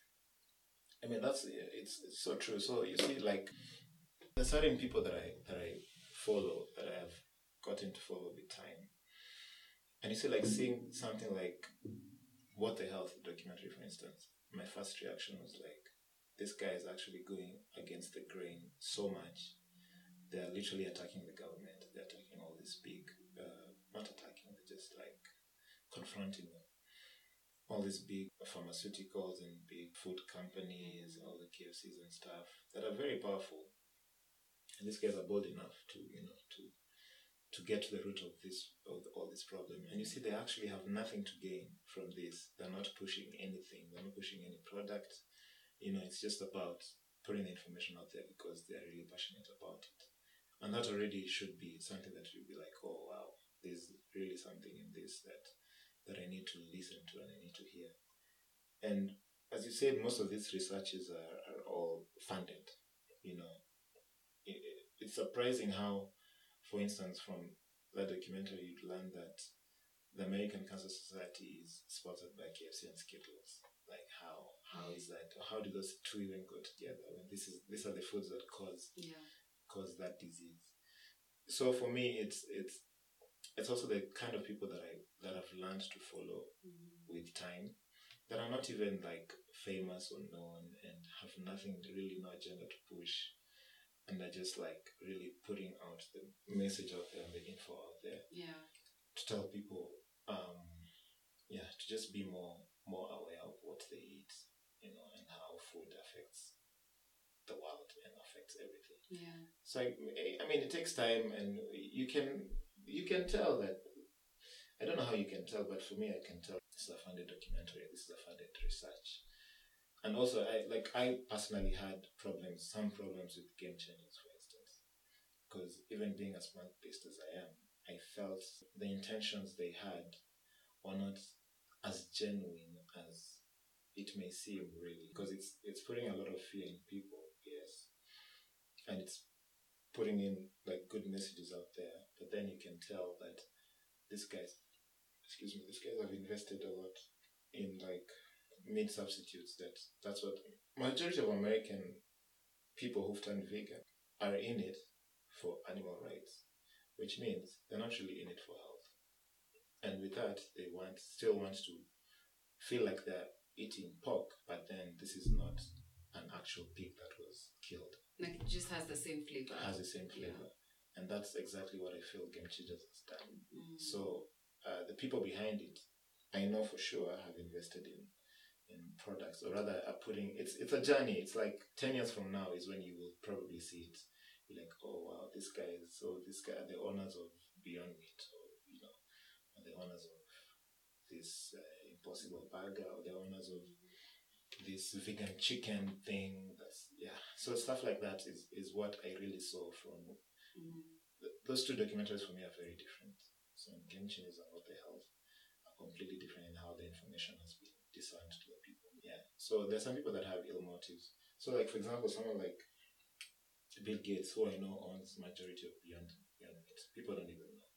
I mean that's it's, it's so true. So you see, like there's certain people that I that I follow that I have gotten to follow with time, and you see, like seeing something like what the health documentary, for instance. My first reaction was like, this guy is actually going against the grain so much. They are literally attacking the government. They're attacking all these big, uh, not attacking, but just like confronting them all these big pharmaceuticals and big food companies all the KFCs and stuff that are very powerful. And these guys are bold enough to, you know, to to get to the root of this of all this problem. And you see they actually have nothing to gain from this. They're not pushing anything, they're not pushing any product. You know, it's just about putting the information out there because they're really passionate about it. And that already should be something that you'll be like, oh wow, there's really something in this that that I need to listen to and I need to hear. And as you said, most of these researches are, are all funded. You know, it's surprising how, for instance, from that documentary, you'd learn that the American Cancer Society is sponsored by KFC and Skittles. Like how how is that? How do those two even go together? When this is these are the foods that cause Yeah. cause that disease. So for me, it's it's it's also the kind of people that I that I've learned to follow mm-hmm. with time that are not even like famous or known and have nothing really no agenda to push and are just like really putting out the message out there and the info out there Yeah. to tell people um yeah to just be more more aware of what they eat you know and how food affects the world and affects everything Yeah. so I, I mean, it takes time, and you can you can tell that. I don't know how you can tell, but for me, I can tell this is a funded documentary. This is a funded research, and also, I like I personally had problems, some problems with game changers, for instance, because even being as plant based as I am, I felt the intentions they had were not as genuine as it may seem, really, because it's it's putting a lot of fear in people. Yes, and it's putting in like good messages out there, but then you can tell that these guys, excuse me, these guys have invested a lot in like meat substitutes. That that's what majority of American people who've turned vegan are in it for animal rights, which means they're not really in it for health. And with that, they want still want to feel like they're eating pork, but then this is not an actual pig that was killed Like it just has the same flavor. has the same flavor. And that's exactly what I feel Game Changers has done. Mm. So uh, the people behind it, I know for sure, have invested in in products, or rather, are putting. It's it's a journey. It's like ten years from now is when you will probably see it. You're like, oh wow, this guy is so. This guy, are the owners of Beyond Meat, or you know, are the owners of this uh, Impossible Burger, or the owners of this vegan chicken thing. That's yeah. So stuff like that is is what I really saw from Mm. th- those two documentaries for me are very different. So Game Changers and What the Health are completely different in how the information has been discerned to Yeah. So there's some people that have ill motives. So like for example, someone like Bill Gates, who I know owns majority of Beyond Beyond Meat. People don't even know.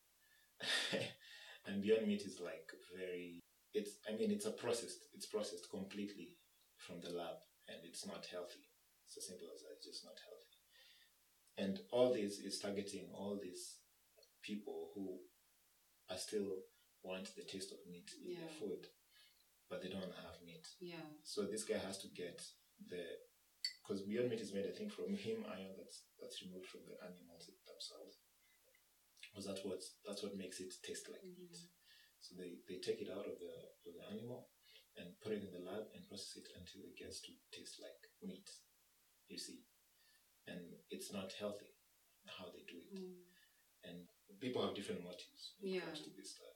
and Beyond Meat is like very it's I mean it's a processed it's processed completely from the lab and it's not healthy. It's as simple as that, it's just not healthy. And all this is targeting all these people who are still want the taste of meat in their food, but they don't have meat. Yeah. So this guy has to get the because Beyond Meat is made, I think, from heme iron that's that's removed from the animals themselves. Because that's what that's what makes it taste like meat. So they, they take it out of the of the animal and put it in the lab and process it until it gets to taste like meat. You see, and it's not healthy how they do it, Mm. and people have different motives when it Yeah. comes to this stuff.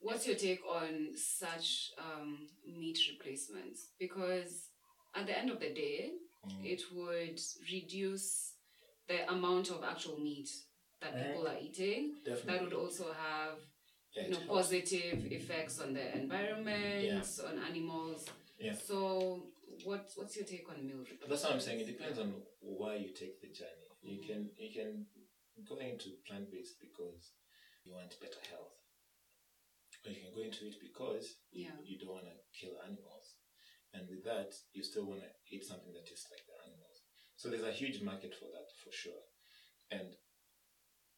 What's your take on such um, meat replacements? Because at the end of the day, Mm. it would reduce the amount of actual meat that people are eating. That would also have yeah, you know positive effects on the environment, on animals. Yeah. So what what's your take on meal But that's what I'm saying. It depends on why you take the journey. You can you can go into plant based because you want better health, you can go into it because you, Yeah. you don't want to kill animals, and with that you still want to eat something that tastes like the animals. So there's a huge market for that for sure, and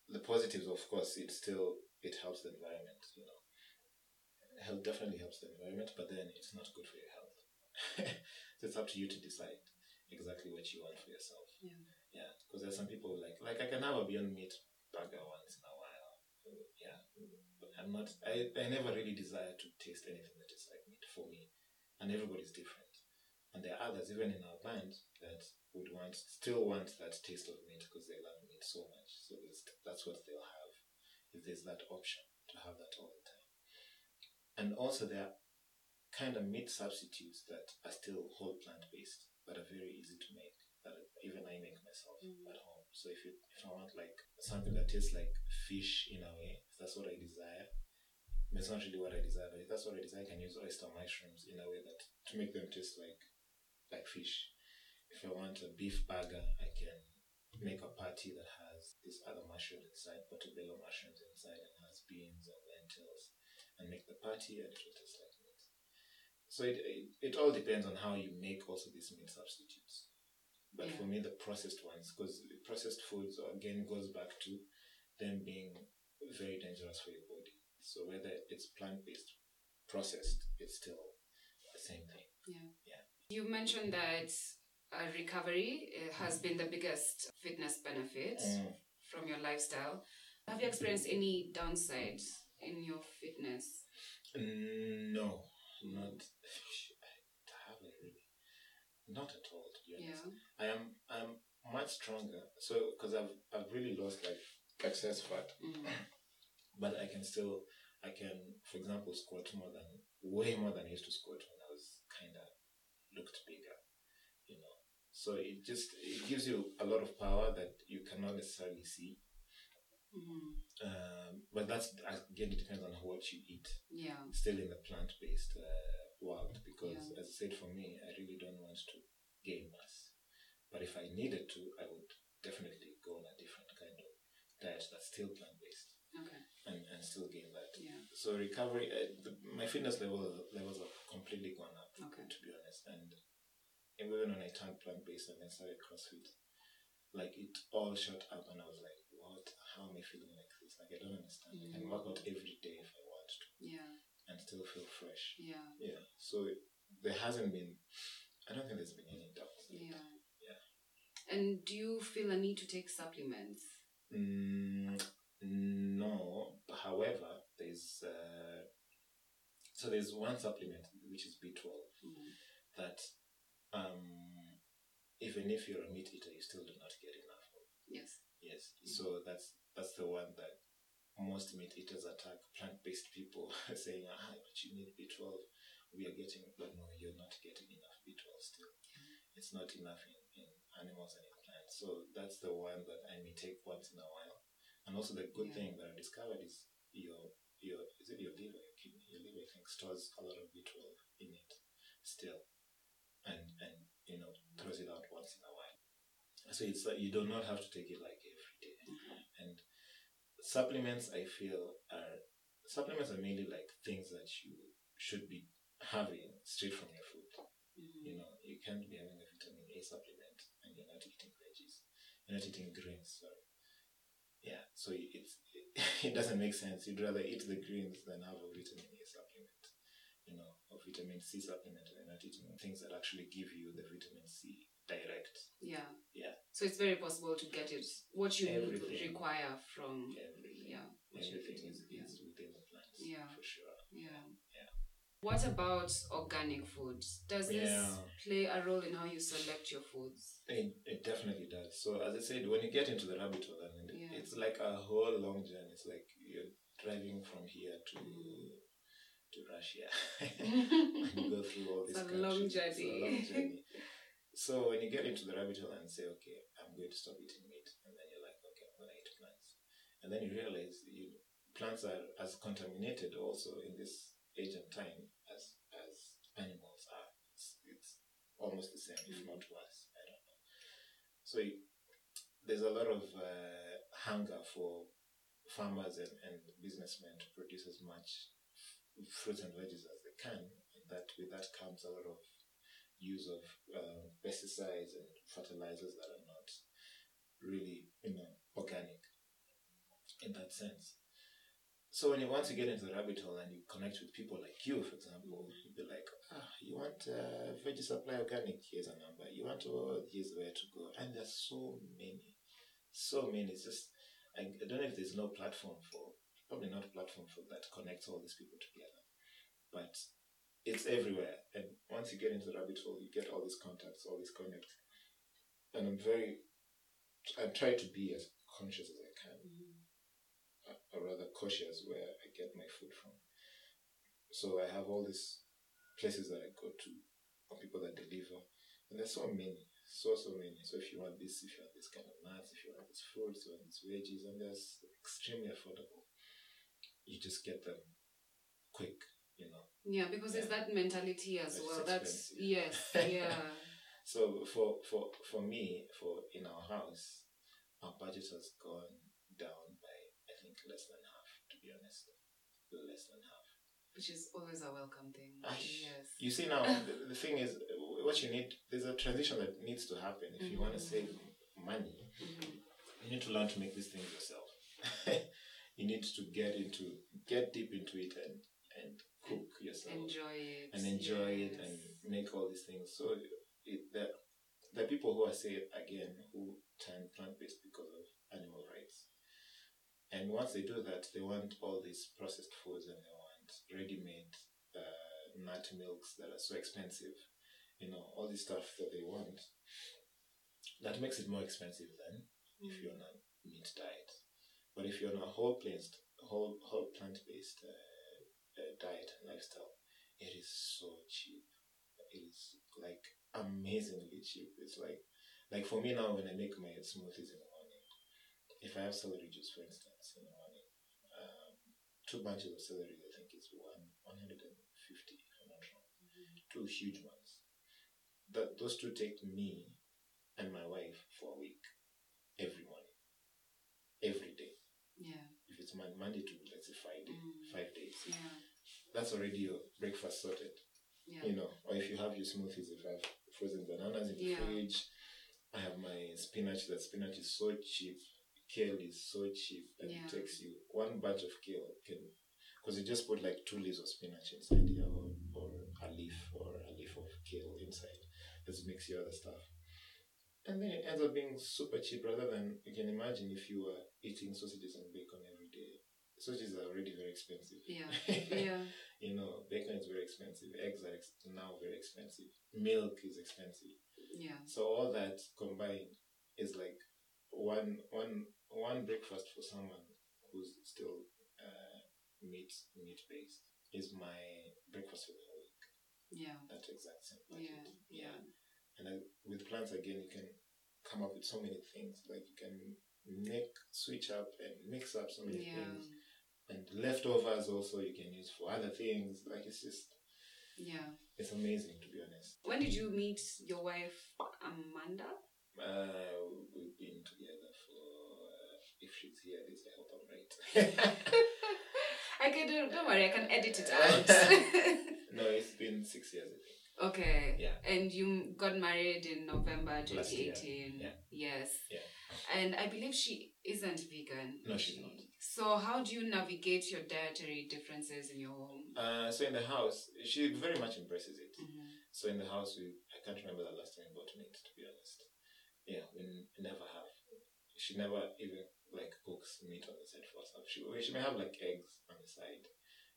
the positives, of course, it still it helps the environment. You know, health definitely helps the environment, but then it's not good for your health. so it's up to you to decide exactly what you want for yourself. Yeah. Yeah, because there's some people who like like I can have a Beyond Meat burger once in a while. Yeah, but I'm not. I I never really desire to taste anything that is like meat for me, and everybody's different. And there are others even in our band that would want still want that taste of meat because they love meat so much. So that's what they'll have if there's that option to have that all the time. And also there are kind of meat substitutes that are still whole plant based but are very easy to make that even I make myself Mhm. at home. So if you if I want like something that tastes like fish in a way, if that's what I desire. It's not really what I desire, but if that's what I desire, I can use oyster mushrooms in a way that to make them taste like like fish. If I want a beef burger, I can make a patty that has these other mushrooms inside, portobello mushrooms inside, and has beans and lentils, and make the patty, and it will taste like meat. So it, it, it all depends on how you make also these meat substitutes. But Yeah. for me, the processed ones, because processed foods again goes back to them being very dangerous for your body. So whether it's plant based, processed, it's still the same thing. Yeah. Yeah. You mentioned that uh, recovery uh, has been the biggest fitness benefit Mm. from your lifestyle. Have you experienced any downside in your fitness? No, not. I haven't really. Not at all, to be honest. Yeah. I am I'm much stronger. So because I've I've really lost like excess fat, Mm. but I can still I can for example squat more than way more than I used to squat when I was kind of looked bigger, you know. So it just it gives you a lot of power that you cannot necessarily see. Mhm. Um, but that's again it depends on what you eat. Yeah. Still in the plant based uh, world because Yeah. as I said for me I really don't want to gain mass. But if I needed to, I would definitely go on a different kind of diet that's still plant based Okay. and, and still gain that. Yeah. So recovery, uh, the, my fitness level levels have completely gone up. Okay. To be honest, and even when I turned plant based and then started CrossFit, like it all shot up, and I was like, "What? How am I feeling like this? Like I don't understand. I can Mm. work out every day if I want to, Yeah. and still feel fresh." Yeah. Yeah. So there hasn't been. I don't think there's been any doubt. Yeah. And do you feel a need to take supplements? Mm, no. However, there's uh, so there's one supplement which is B12 Mm. that um, even if you're a meat eater, you still do not get enough of. Yes. Yes. So that's that's the one that most meat eaters attack plant-based people, saying, "Ah, but you need B12. We are getting, but no, you're not getting enough B12 still. It's not enough in animals and in plants. So that's the one that I may take once in a while. And also the good Yeah. thing that I discovered is your your is it your liver, your kidney, your liver I think stores a lot of B12 in it still, and and you know throws it out once in a while. So it's like you do not have to take it like every day. And supplements, I feel, are supplements are mainly like things that you should be having straight from your food. Mm. You know, you can't be having a vitamin A supplement and you're not eating veggies. You're not eating greens. Sorry. Yeah, so it's it, doesn't make sense. You'd rather eat the greens than have a vitamin A supplement. You know, of vitamin C supplement and not eating things that actually give you the vitamin C direct. Yeah. Yeah. So it's very possible to get it. What you Everything. require from. Everything. Yeah. Everything need, is, yeah. is within the plants. Yeah. For sure. Yeah. What about organic foods? Does this Yeah. play a role in how you select your foods? It, it definitely does. So as I said, when you get into the rabbit hole, and Yeah. it's like a whole long journey. It's like you're driving from here to to Russia. and you go through all It's these a long countries. It's a long journey. so when you get into the rabbit hole and say, okay, I'm going to stop eating meat, and then you're like, okay, I'm going to eat plants, and then you realize you, plants are as contaminated also in this age and time as as animals are. It's, it's almost the same, if not worse. I don't know. So you, there's a lot of uh, hunger for farmers and, and businessmen to produce as much fruits and veggies as they can. And that with that comes a lot of use of uh, pesticides and fertilizers that are not really, you know, organic in that sense. So when you once you get into the rabbit hole and you connect with people like you, for example, you'd be like, ah, you want uh, veggie supply organic? Here's a number. You want to? Here's where to go. And there's so many, so many. It's just I, I don't know if there's no platform for probably not a platform for that connects all these people together, but it's everywhere. And once you get into the rabbit hole, you get all these contacts, all these connects, and I'm very, I try to be as conscious as I or rather cautious where I get my food from. So I have all these places that I go to, or people that deliver, and there's so many, so so many. So if you want this, if you want this kind of nuts, if you want these fruits, you want these veggies, and they're extremely affordable. You just get them quick, you know. Yeah, because Yeah. that mentality as It's well. That's yes, yeah. So for for for me, for in our house, our budget has gone down by I think less than half. To be honest, less than half. Which is always a welcome thing. Yes. You see now, the, the thing is, what you need, there's a transition that needs to happen. If you want to save money, Mhm. you need to learn to make these things yourself. you need to get into, get deep into it and and cook yourself Enjoy it. and enjoy it and make all these things. So it, there are people who are say again who turn plant based because of animal and once they do that, they want all these processed foods and they want ready made uh, nut milks that are so expensive. You know all this stuff that they want. That makes it more expensive than if Mm. you're on a meat diet. But if you're on a whole plant, whole whole plant based uh, uh, diet and lifestyle, it is so cheap. It is like amazingly cheap. It's like like for me now when I make my smoothies in the morning, if I have celery juice for instance in the morning, um, two bunches of celery I think is one one hundred and fifty if I'm not wrong. Two huge ones. That those two take me and my wife for a week every morning, every day. Yeah. If it's Mon- Monday to let's say Friday, Mm. five days, Yeah. that's already your breakfast sorted. Yeah. You know, or if you have your smoothies, if I have frozen bananas in the Yeah. fridge, I have my spinach. That spinach is so cheap. Kale is so cheap that Yeah. it takes you one bunch of kale can because you just put like two leaves of spinach inside here or, or a leaf or a leaf of kale inside. Just mix your other stuff. And then it ends up being super cheap rather than you can imagine if you were eating sausages and bacon every day. Sausages are already very expensive. Yeah. Yeah. you know, bacon is very expensive. Eggs are ex- now very expensive. Milk is expensive. Yeah. So all that combined is like one one one breakfast for someone who's still uh, meat meat based is my breakfast for the week. Yeah. That exact same Yeah. budget. Yeah. And then with plants again, you can come up with so many things. Like you can make switch up and mix up so many Yeah. things. And leftovers also you can use for other things. Like it's just Yeah. it's amazing to be honest. When did you meet your wife, Amanda? Uh, we've been together she's here, at least I hope right. I can do. Don't worry, I can edit it out. no, it's been six years, I think. okay. Yeah. And you got married in November 2018. yeah. Yes. Yeah. And I believe she isn't vegan. No, she's not. So, how do you navigate your dietary differences in your home? Uh, so in the house, she very much embraces it. Mhm. So in the house, we I can't remember the last time we bought meat. To be honest, yeah, we never have. She never even meat on the side for us. She well, she may have like eggs on the side.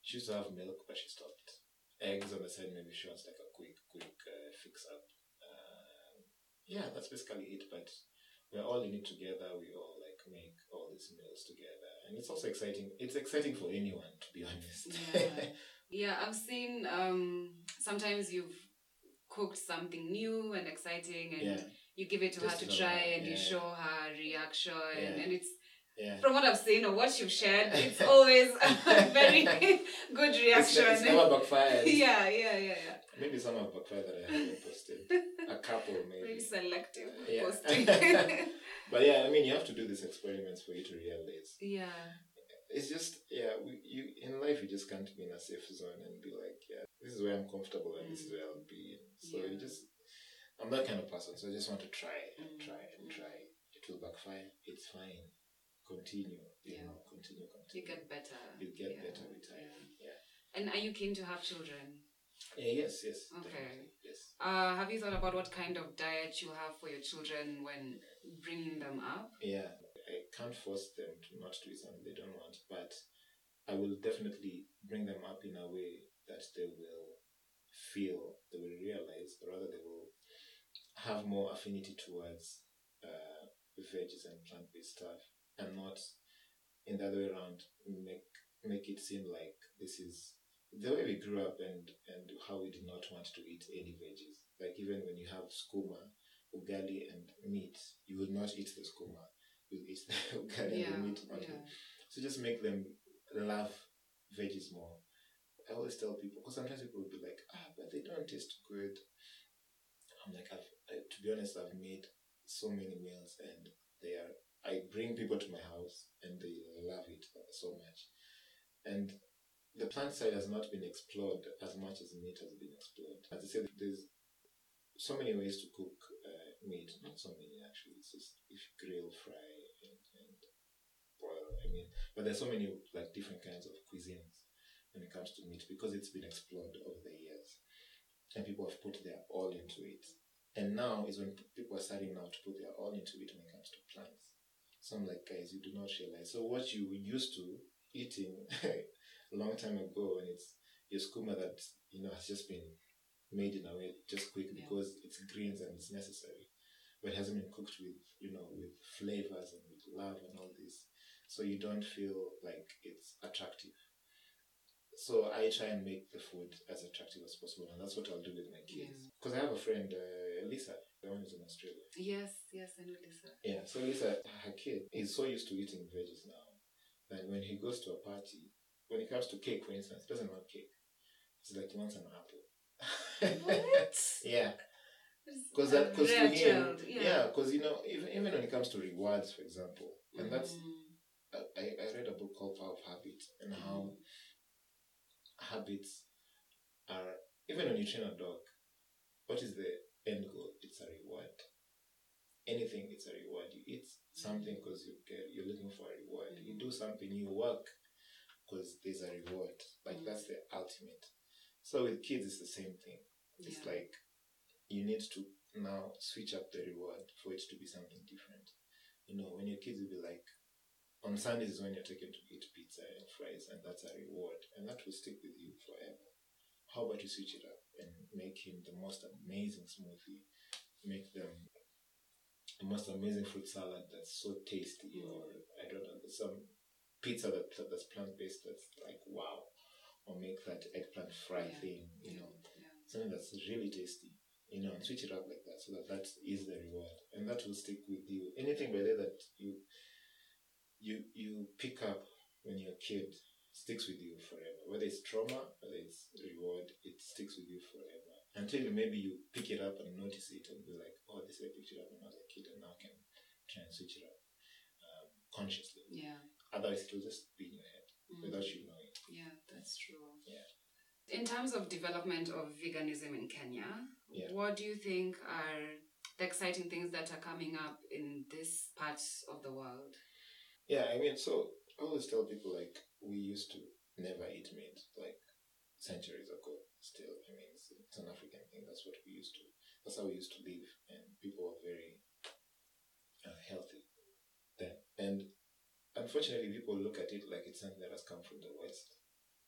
She used to have milk, but she stopped. Eggs on the side, maybe she wants like a quick, quick uh, fix up. Um, yeah, that's basically it. But we're all in it together. We all like make all these meals together, and it's also exciting. It's exciting for anyone, to be honest. Yeah. Yeah, I've seen um, sometimes you've cooked something new and exciting and yeah, you give it to her Just to to try her, and you show her reaction Yeah. and it's yeah. from what I've seen or what you've shared, it's always a very good It's, reaction. it's never backfired. yeah, yeah, yeah, yeah. Maybe some have backfired that I haven't posted. A couple, Very maybe. selective Yeah. posting. But yeah, I mean, you have to do these experiments for you to realize. yeah. It's just, yeah, we, you in life, you just can't be in a safe zone and be like, yeah, this is where I'm comfortable and this is where I'll be. So you just, I'm that kind of person. So I just want to try and Mm, try and mm. try. It will backfire. It's fine. Continue. You Yeah. know, continue, You get better. You get Yeah, better with time. yeah. Yeah. And are you keen to have children? Yeah, yes, yes. Okay. definitely, Yes. Uh, have you thought about what kind of diet you have for your children when bringing them up? Yeah, I can't force them to not do something they don't want, but I will definitely bring them up in a way that they will feel, they will realize, or rather, they will have more affinity towards uh, veggies and plant based stuff, and not in the other way around make make it seem like this is the way we grew up and and how we did not want to eat any veggies. Like even when you have skuma, ugali, and meat, you will not eat the skuma. You'll eat the ugali yeah, and the meat. on yeah. So just make them love veggies more. I always tell people because sometimes people will be like, ah, but they don't taste good. I'm like, I've, I, to be honest, I've made so many meals and they are. I bring people to my house and they love it so much. And the plant side has not been explored as much as meat has been explored. As I said, there's so many ways to cook uh, meat. Not so many actually. It's just if you grill, fry, and, and boil. I mean, but there's so many like different kinds of cuisines when it comes to meat because it's been explored over the years, and people have put their all into it. And now is when people are starting now to put their all into it when it comes to plants. So I'm like, guys, you do not realize. So what you were used to eating a long time ago, and it's your skuma that you know has just been made in a way just quick Yeah. because it's greens and it's necessary, but it hasn't been cooked with you know with flavors and with love and all this, so you don't feel like it's attractive. So I try and make the food as attractive as possible, and that's what I'll do with my kids. Because I have a friend, uh, Elisa, the one who's in Australia. Yes, yes, I know Lisa. Yeah, so Lisa, her kid is so used to eating veggies now that when he goes to a party, when it comes to cake, for instance, he doesn't want cake. It's like he wants an apple. What? yeah, because that because to him, yeah, because you know, even even when it comes to rewards, for example, and that's Mm, I, I read a book called Power of Habit and how mm, habits are even when you train a dog, what is the end goal? It's a reward. Anything, it's a reward. You eat something because you get you're looking for a reward. You do something, you work because there's a reward. Like Mm. that's the ultimate. So with kids, it's the same thing. It's like you need to now switch up the reward for it to be something different. You know, when your kids will be like, on Sundays is when you're taken to eat pizza and fries, and that's a reward, and that will stick with you forever. How about you switch it up and make him the most amazing smoothie? Make them the most amazing fruit salad that's so tasty, or I don't know, some pizza that that's plant based that's like wow, or make that eggplant fry Yeah. thing, you know yeah. something that's really tasty, you know, and switch it up like that so that that is the reward and that will stick with you. Anything by there that you you you pick up when you're a kid sticks with you forever. Whether it's trauma, whether it's reward, it sticks with you forever. Until maybe you pick it up and notice it and be like, oh, this I picked it up when I was a kid and now I can try and switch it up um, consciously. Yeah. Otherwise, it will just be in your head Mm. without you knowing. Yeah, that's true. Yeah. In terms of development of veganism in Kenya, Yeah. what do you think are the exciting things that are coming up in this part of the world? Yeah, I mean, so I always tell people like we used to never eat meat like centuries ago. Still, I mean, it's, it's an African thing. That's what we used to. That's how we used to live, and people were very uh, healthy then. And unfortunately, people look at it like it's something that has come from the West,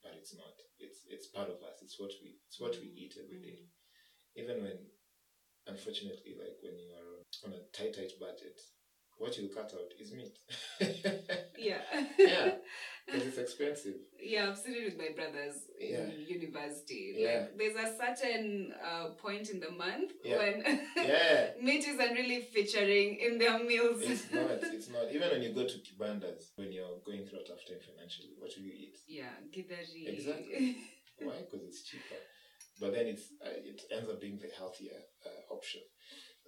but it's not. It's it's part of us. It's what we it's what we eat every day. Even when, unfortunately, like when you are on a tight tight budget, what you cut out is meat. Yeah. Yeah. Because it's expensive. Yeah, I've seen it with my brothers Yeah. in university. Yeah. Like, there's a certain uh, point in the month Yeah. when Yeah. meat isn't really featuring in their meals. It's not. It's not. Even when you go to kibandas, when you're going through a tough time financially, what will you eat? yeah, githeri. Exactly. Why? Because it's cheaper. But then it's uh, it ends up being the healthier uh, option.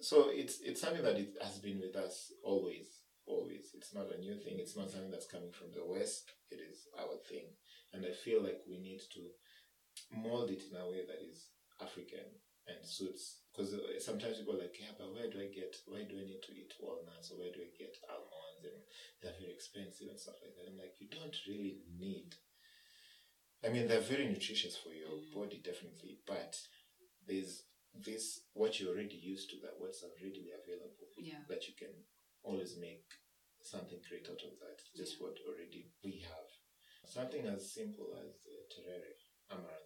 So it's it's something that it has been with us always, always. It's not a new thing. It's not something that's coming from the west. It is our thing, and I feel like we need to mold it in a way that is African and suits. Because sometimes people are like, yeah, but where do I get? Why do I need to eat walnuts? Or where do I get almonds? And they're very expensive and stuff like that. I'm like, you don't really need I mean, they're very nutritious for your Mm. body, definitely, but there's this what you're already used to that what's already available yeah. that you can always make something great out of that. Just Yeah. what already we have. Something as simple as uh, terere, amaranth.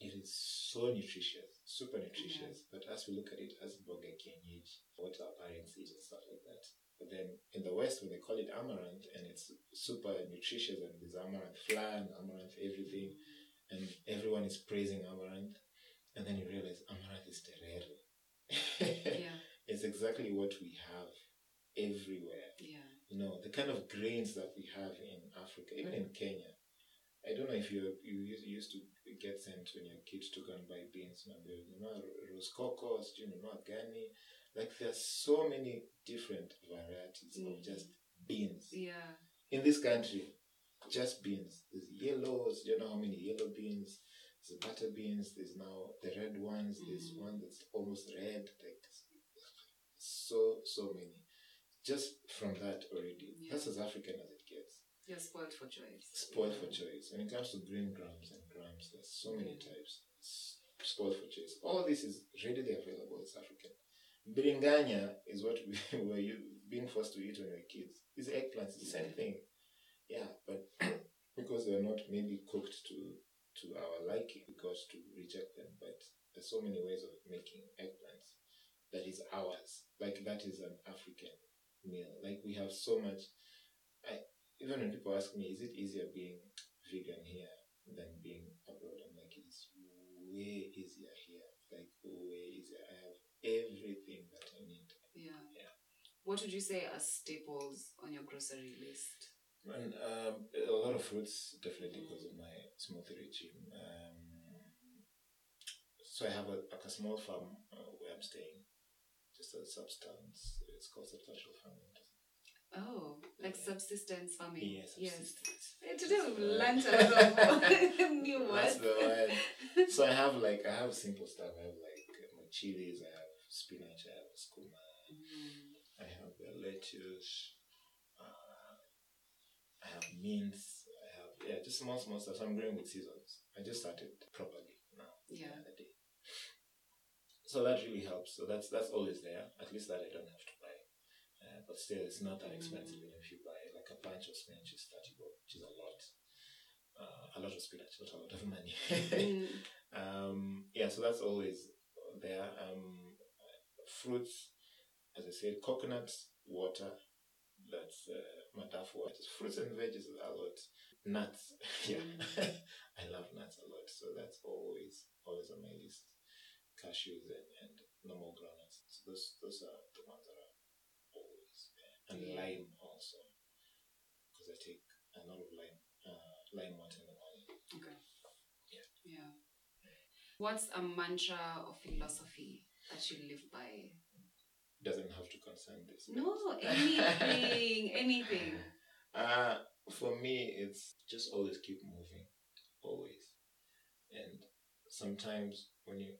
It is so nutritious, super nutritious. But as we look at it as boga kienyeji, what our parents eat and stuff like that. But then in the West, when they call it amaranth, and it's super nutritious, and there's amaranth flour and amaranth everything, and everyone is praising amaranth, and then you realize amaranth is terere. Yeah. it's exactly what we have everywhere. Yeah. You know, the kind of grains that we have in Africa, even in Kenya. I don't know if you you used- to get sent when your kids to go and buy beans, you know, know Rosecocos, you know, Gani. Like there's so many different varieties Mm. of just beans Yeah. in this country. Just beans. There's yellows. Do you know how many yellow beans? There's butter beans. There's now the red ones. There's Mhm. one that's almost red. Like so so many. Just from that already. Yeah. That's as African as it gets. You're spoiled for choice. Spoiled for choice. When it comes to green grams and grams, there's so many Mm. types. Spoiled for choice. All this is readily available. It's African. Biringanya is what we were you being forced to eat when we were kids. These eggplants, it's the same thing. Yeah, but because they're not maybe cooked to to our liking, because to reject them. But there's so many ways of making eggplants that is ours. Like that is an African meal. Like we have so much. I even when people ask me, is it easier being vegan here than being abroad? I'm like, it's way easier here. Like way easier. I have everything that I need. Yeah. Yeah. What would you say are staples on your grocery list? And um, a lot of fruits, definitely because of my smoothie regime. Um, so I have a, like a small farm uh, where I'm staying, just a substance. It's called substantial farming. Oh, like Yeah. subsistence farming. Yes, Yes. subsistence. Eh, Today we've learned a lot new That's the word. So I have like I have simple stuff. I have like my chilies. I have spinach. I have skuma. Mm. I have uh, lettuce. I have. I have yeah, just small small stuff. So I'm growing with seasons. I just started properly now. Yeah. The other day. So that really helps. So that's that's always there. At least that I don't have to buy. Uh, but still, it's not that expensive. Even if you buy like a bunch of spinach, is thirty bob, which is a lot. Uh, a lot of spinach, not a lot of money. Mm. um, yeah, so that's always there. Um, fruits, as I said, coconuts, water. That's uh, madafu water. Fruits and veggies a lot. Nuts, yeah, I love nuts a lot. So that's always always on my list. Cashews and, and normal groundnuts. So those those are the ones that are always there. And Yeah. lime also, because I take a lot of lime uh, lime water in the morning. Okay. Yeah. Yeah. What's a mantra or philosophy that you live by? Doesn't have to concern this. No, anything, anything. Uh, for me, it's just always keep moving, always. And sometimes when you,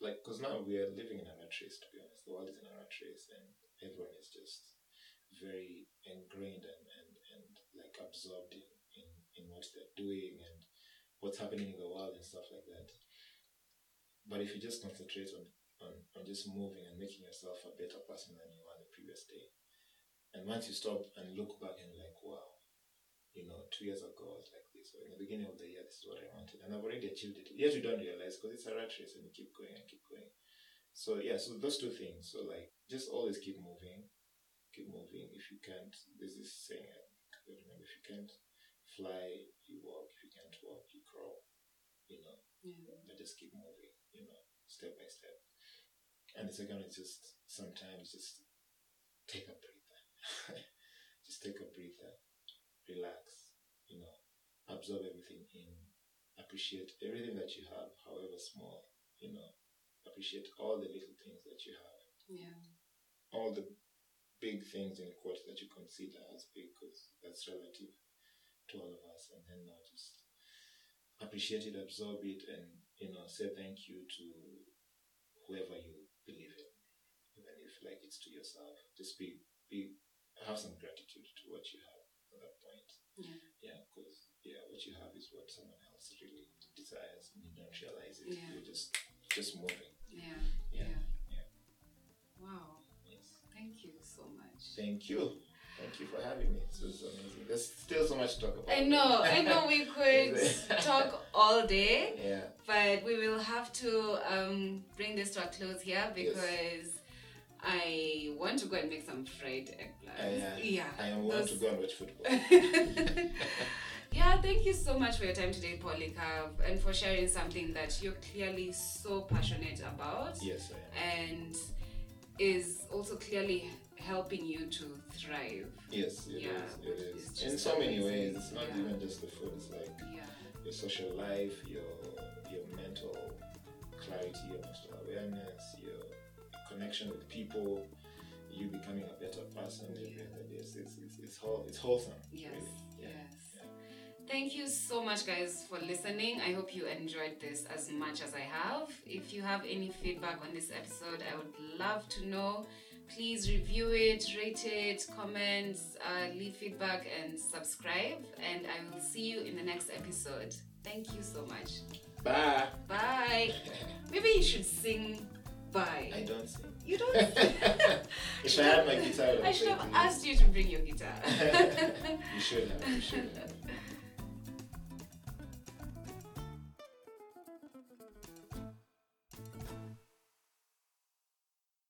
like, because now we are living in a rat race, to be honest. The world is in a rat race, and everyone is just very ingrained and, and, and like absorbed in, in, in what they're doing and what's happening in the world and stuff like that. But if you just concentrate on, on, on just moving and making yourself a better person than you were the previous day, and once you stop and look back and like, wow, you know, two years ago I was like this, or in the beginning of the year, this is what I wanted, and I've already achieved it. Yes, you don't realize because it's a rat race and you keep going and keep going. So yeah, so those two things. So like, just always keep moving, keep moving. If you can't, there's this saying I remember: if you can't fly, you walk. If you can't walk, you crawl. You know, Yeah. but just keep moving. You know, step by step. And the second is just sometimes just take a breather. just take a breather, relax. You know, absorb everything in, appreciate everything that you have, however small. You know, appreciate all the little things that you have, Yeah. all the big things in quotes that you consider as big, because that's relative to all of us. And then now just appreciate it, absorb it, and you know, say thank you to whoever you believe in, even if like it's to yourself. Just be be have some gratitude to what you have at that point. Yeah. Yeah, because yeah, what you have is what someone else really desires, and you don't realize it. Yeah. You're just just moving. Yeah. Yeah. Yeah. Yeah. Wow. Yes. Thank you so much. Thank you. Thank you for having me. This was amazing. There's still so much to talk about. I know, I know we could talk all day, Yeah. but we will have to um, bring this to a close here because I want to go and make some fried eggplants. Uh, yeah. I am want to go and watch football. yeah, thank you so much for your time today, Polycarp, and for sharing something that you're clearly so passionate about yes, I am. and is also clearly helping you to thrive. Yes, it is. Yeah, It it's is. In so many ways. It's not Yeah. even just the food. It's like Yeah. your social life, your your mental clarity, your mental awareness, your connection with people, you becoming a better person every Yeah. other day. It's it's, it's, it's, whole, it's wholesome. Yes. Really. Yeah. Yes. Thank you so much, guys, for listening. I hope you enjoyed this as much as I have. If you have any feedback on this episode, I would love to know. Please review it, rate it, comment, uh, leave feedback, and subscribe. And I will see you in the next episode. Thank you so much. Bye. Bye. Maybe you should sing bye. I don't sing. You don't. if I had my guitar, I I should have have asked you to bring your guitar. you should have. You should have.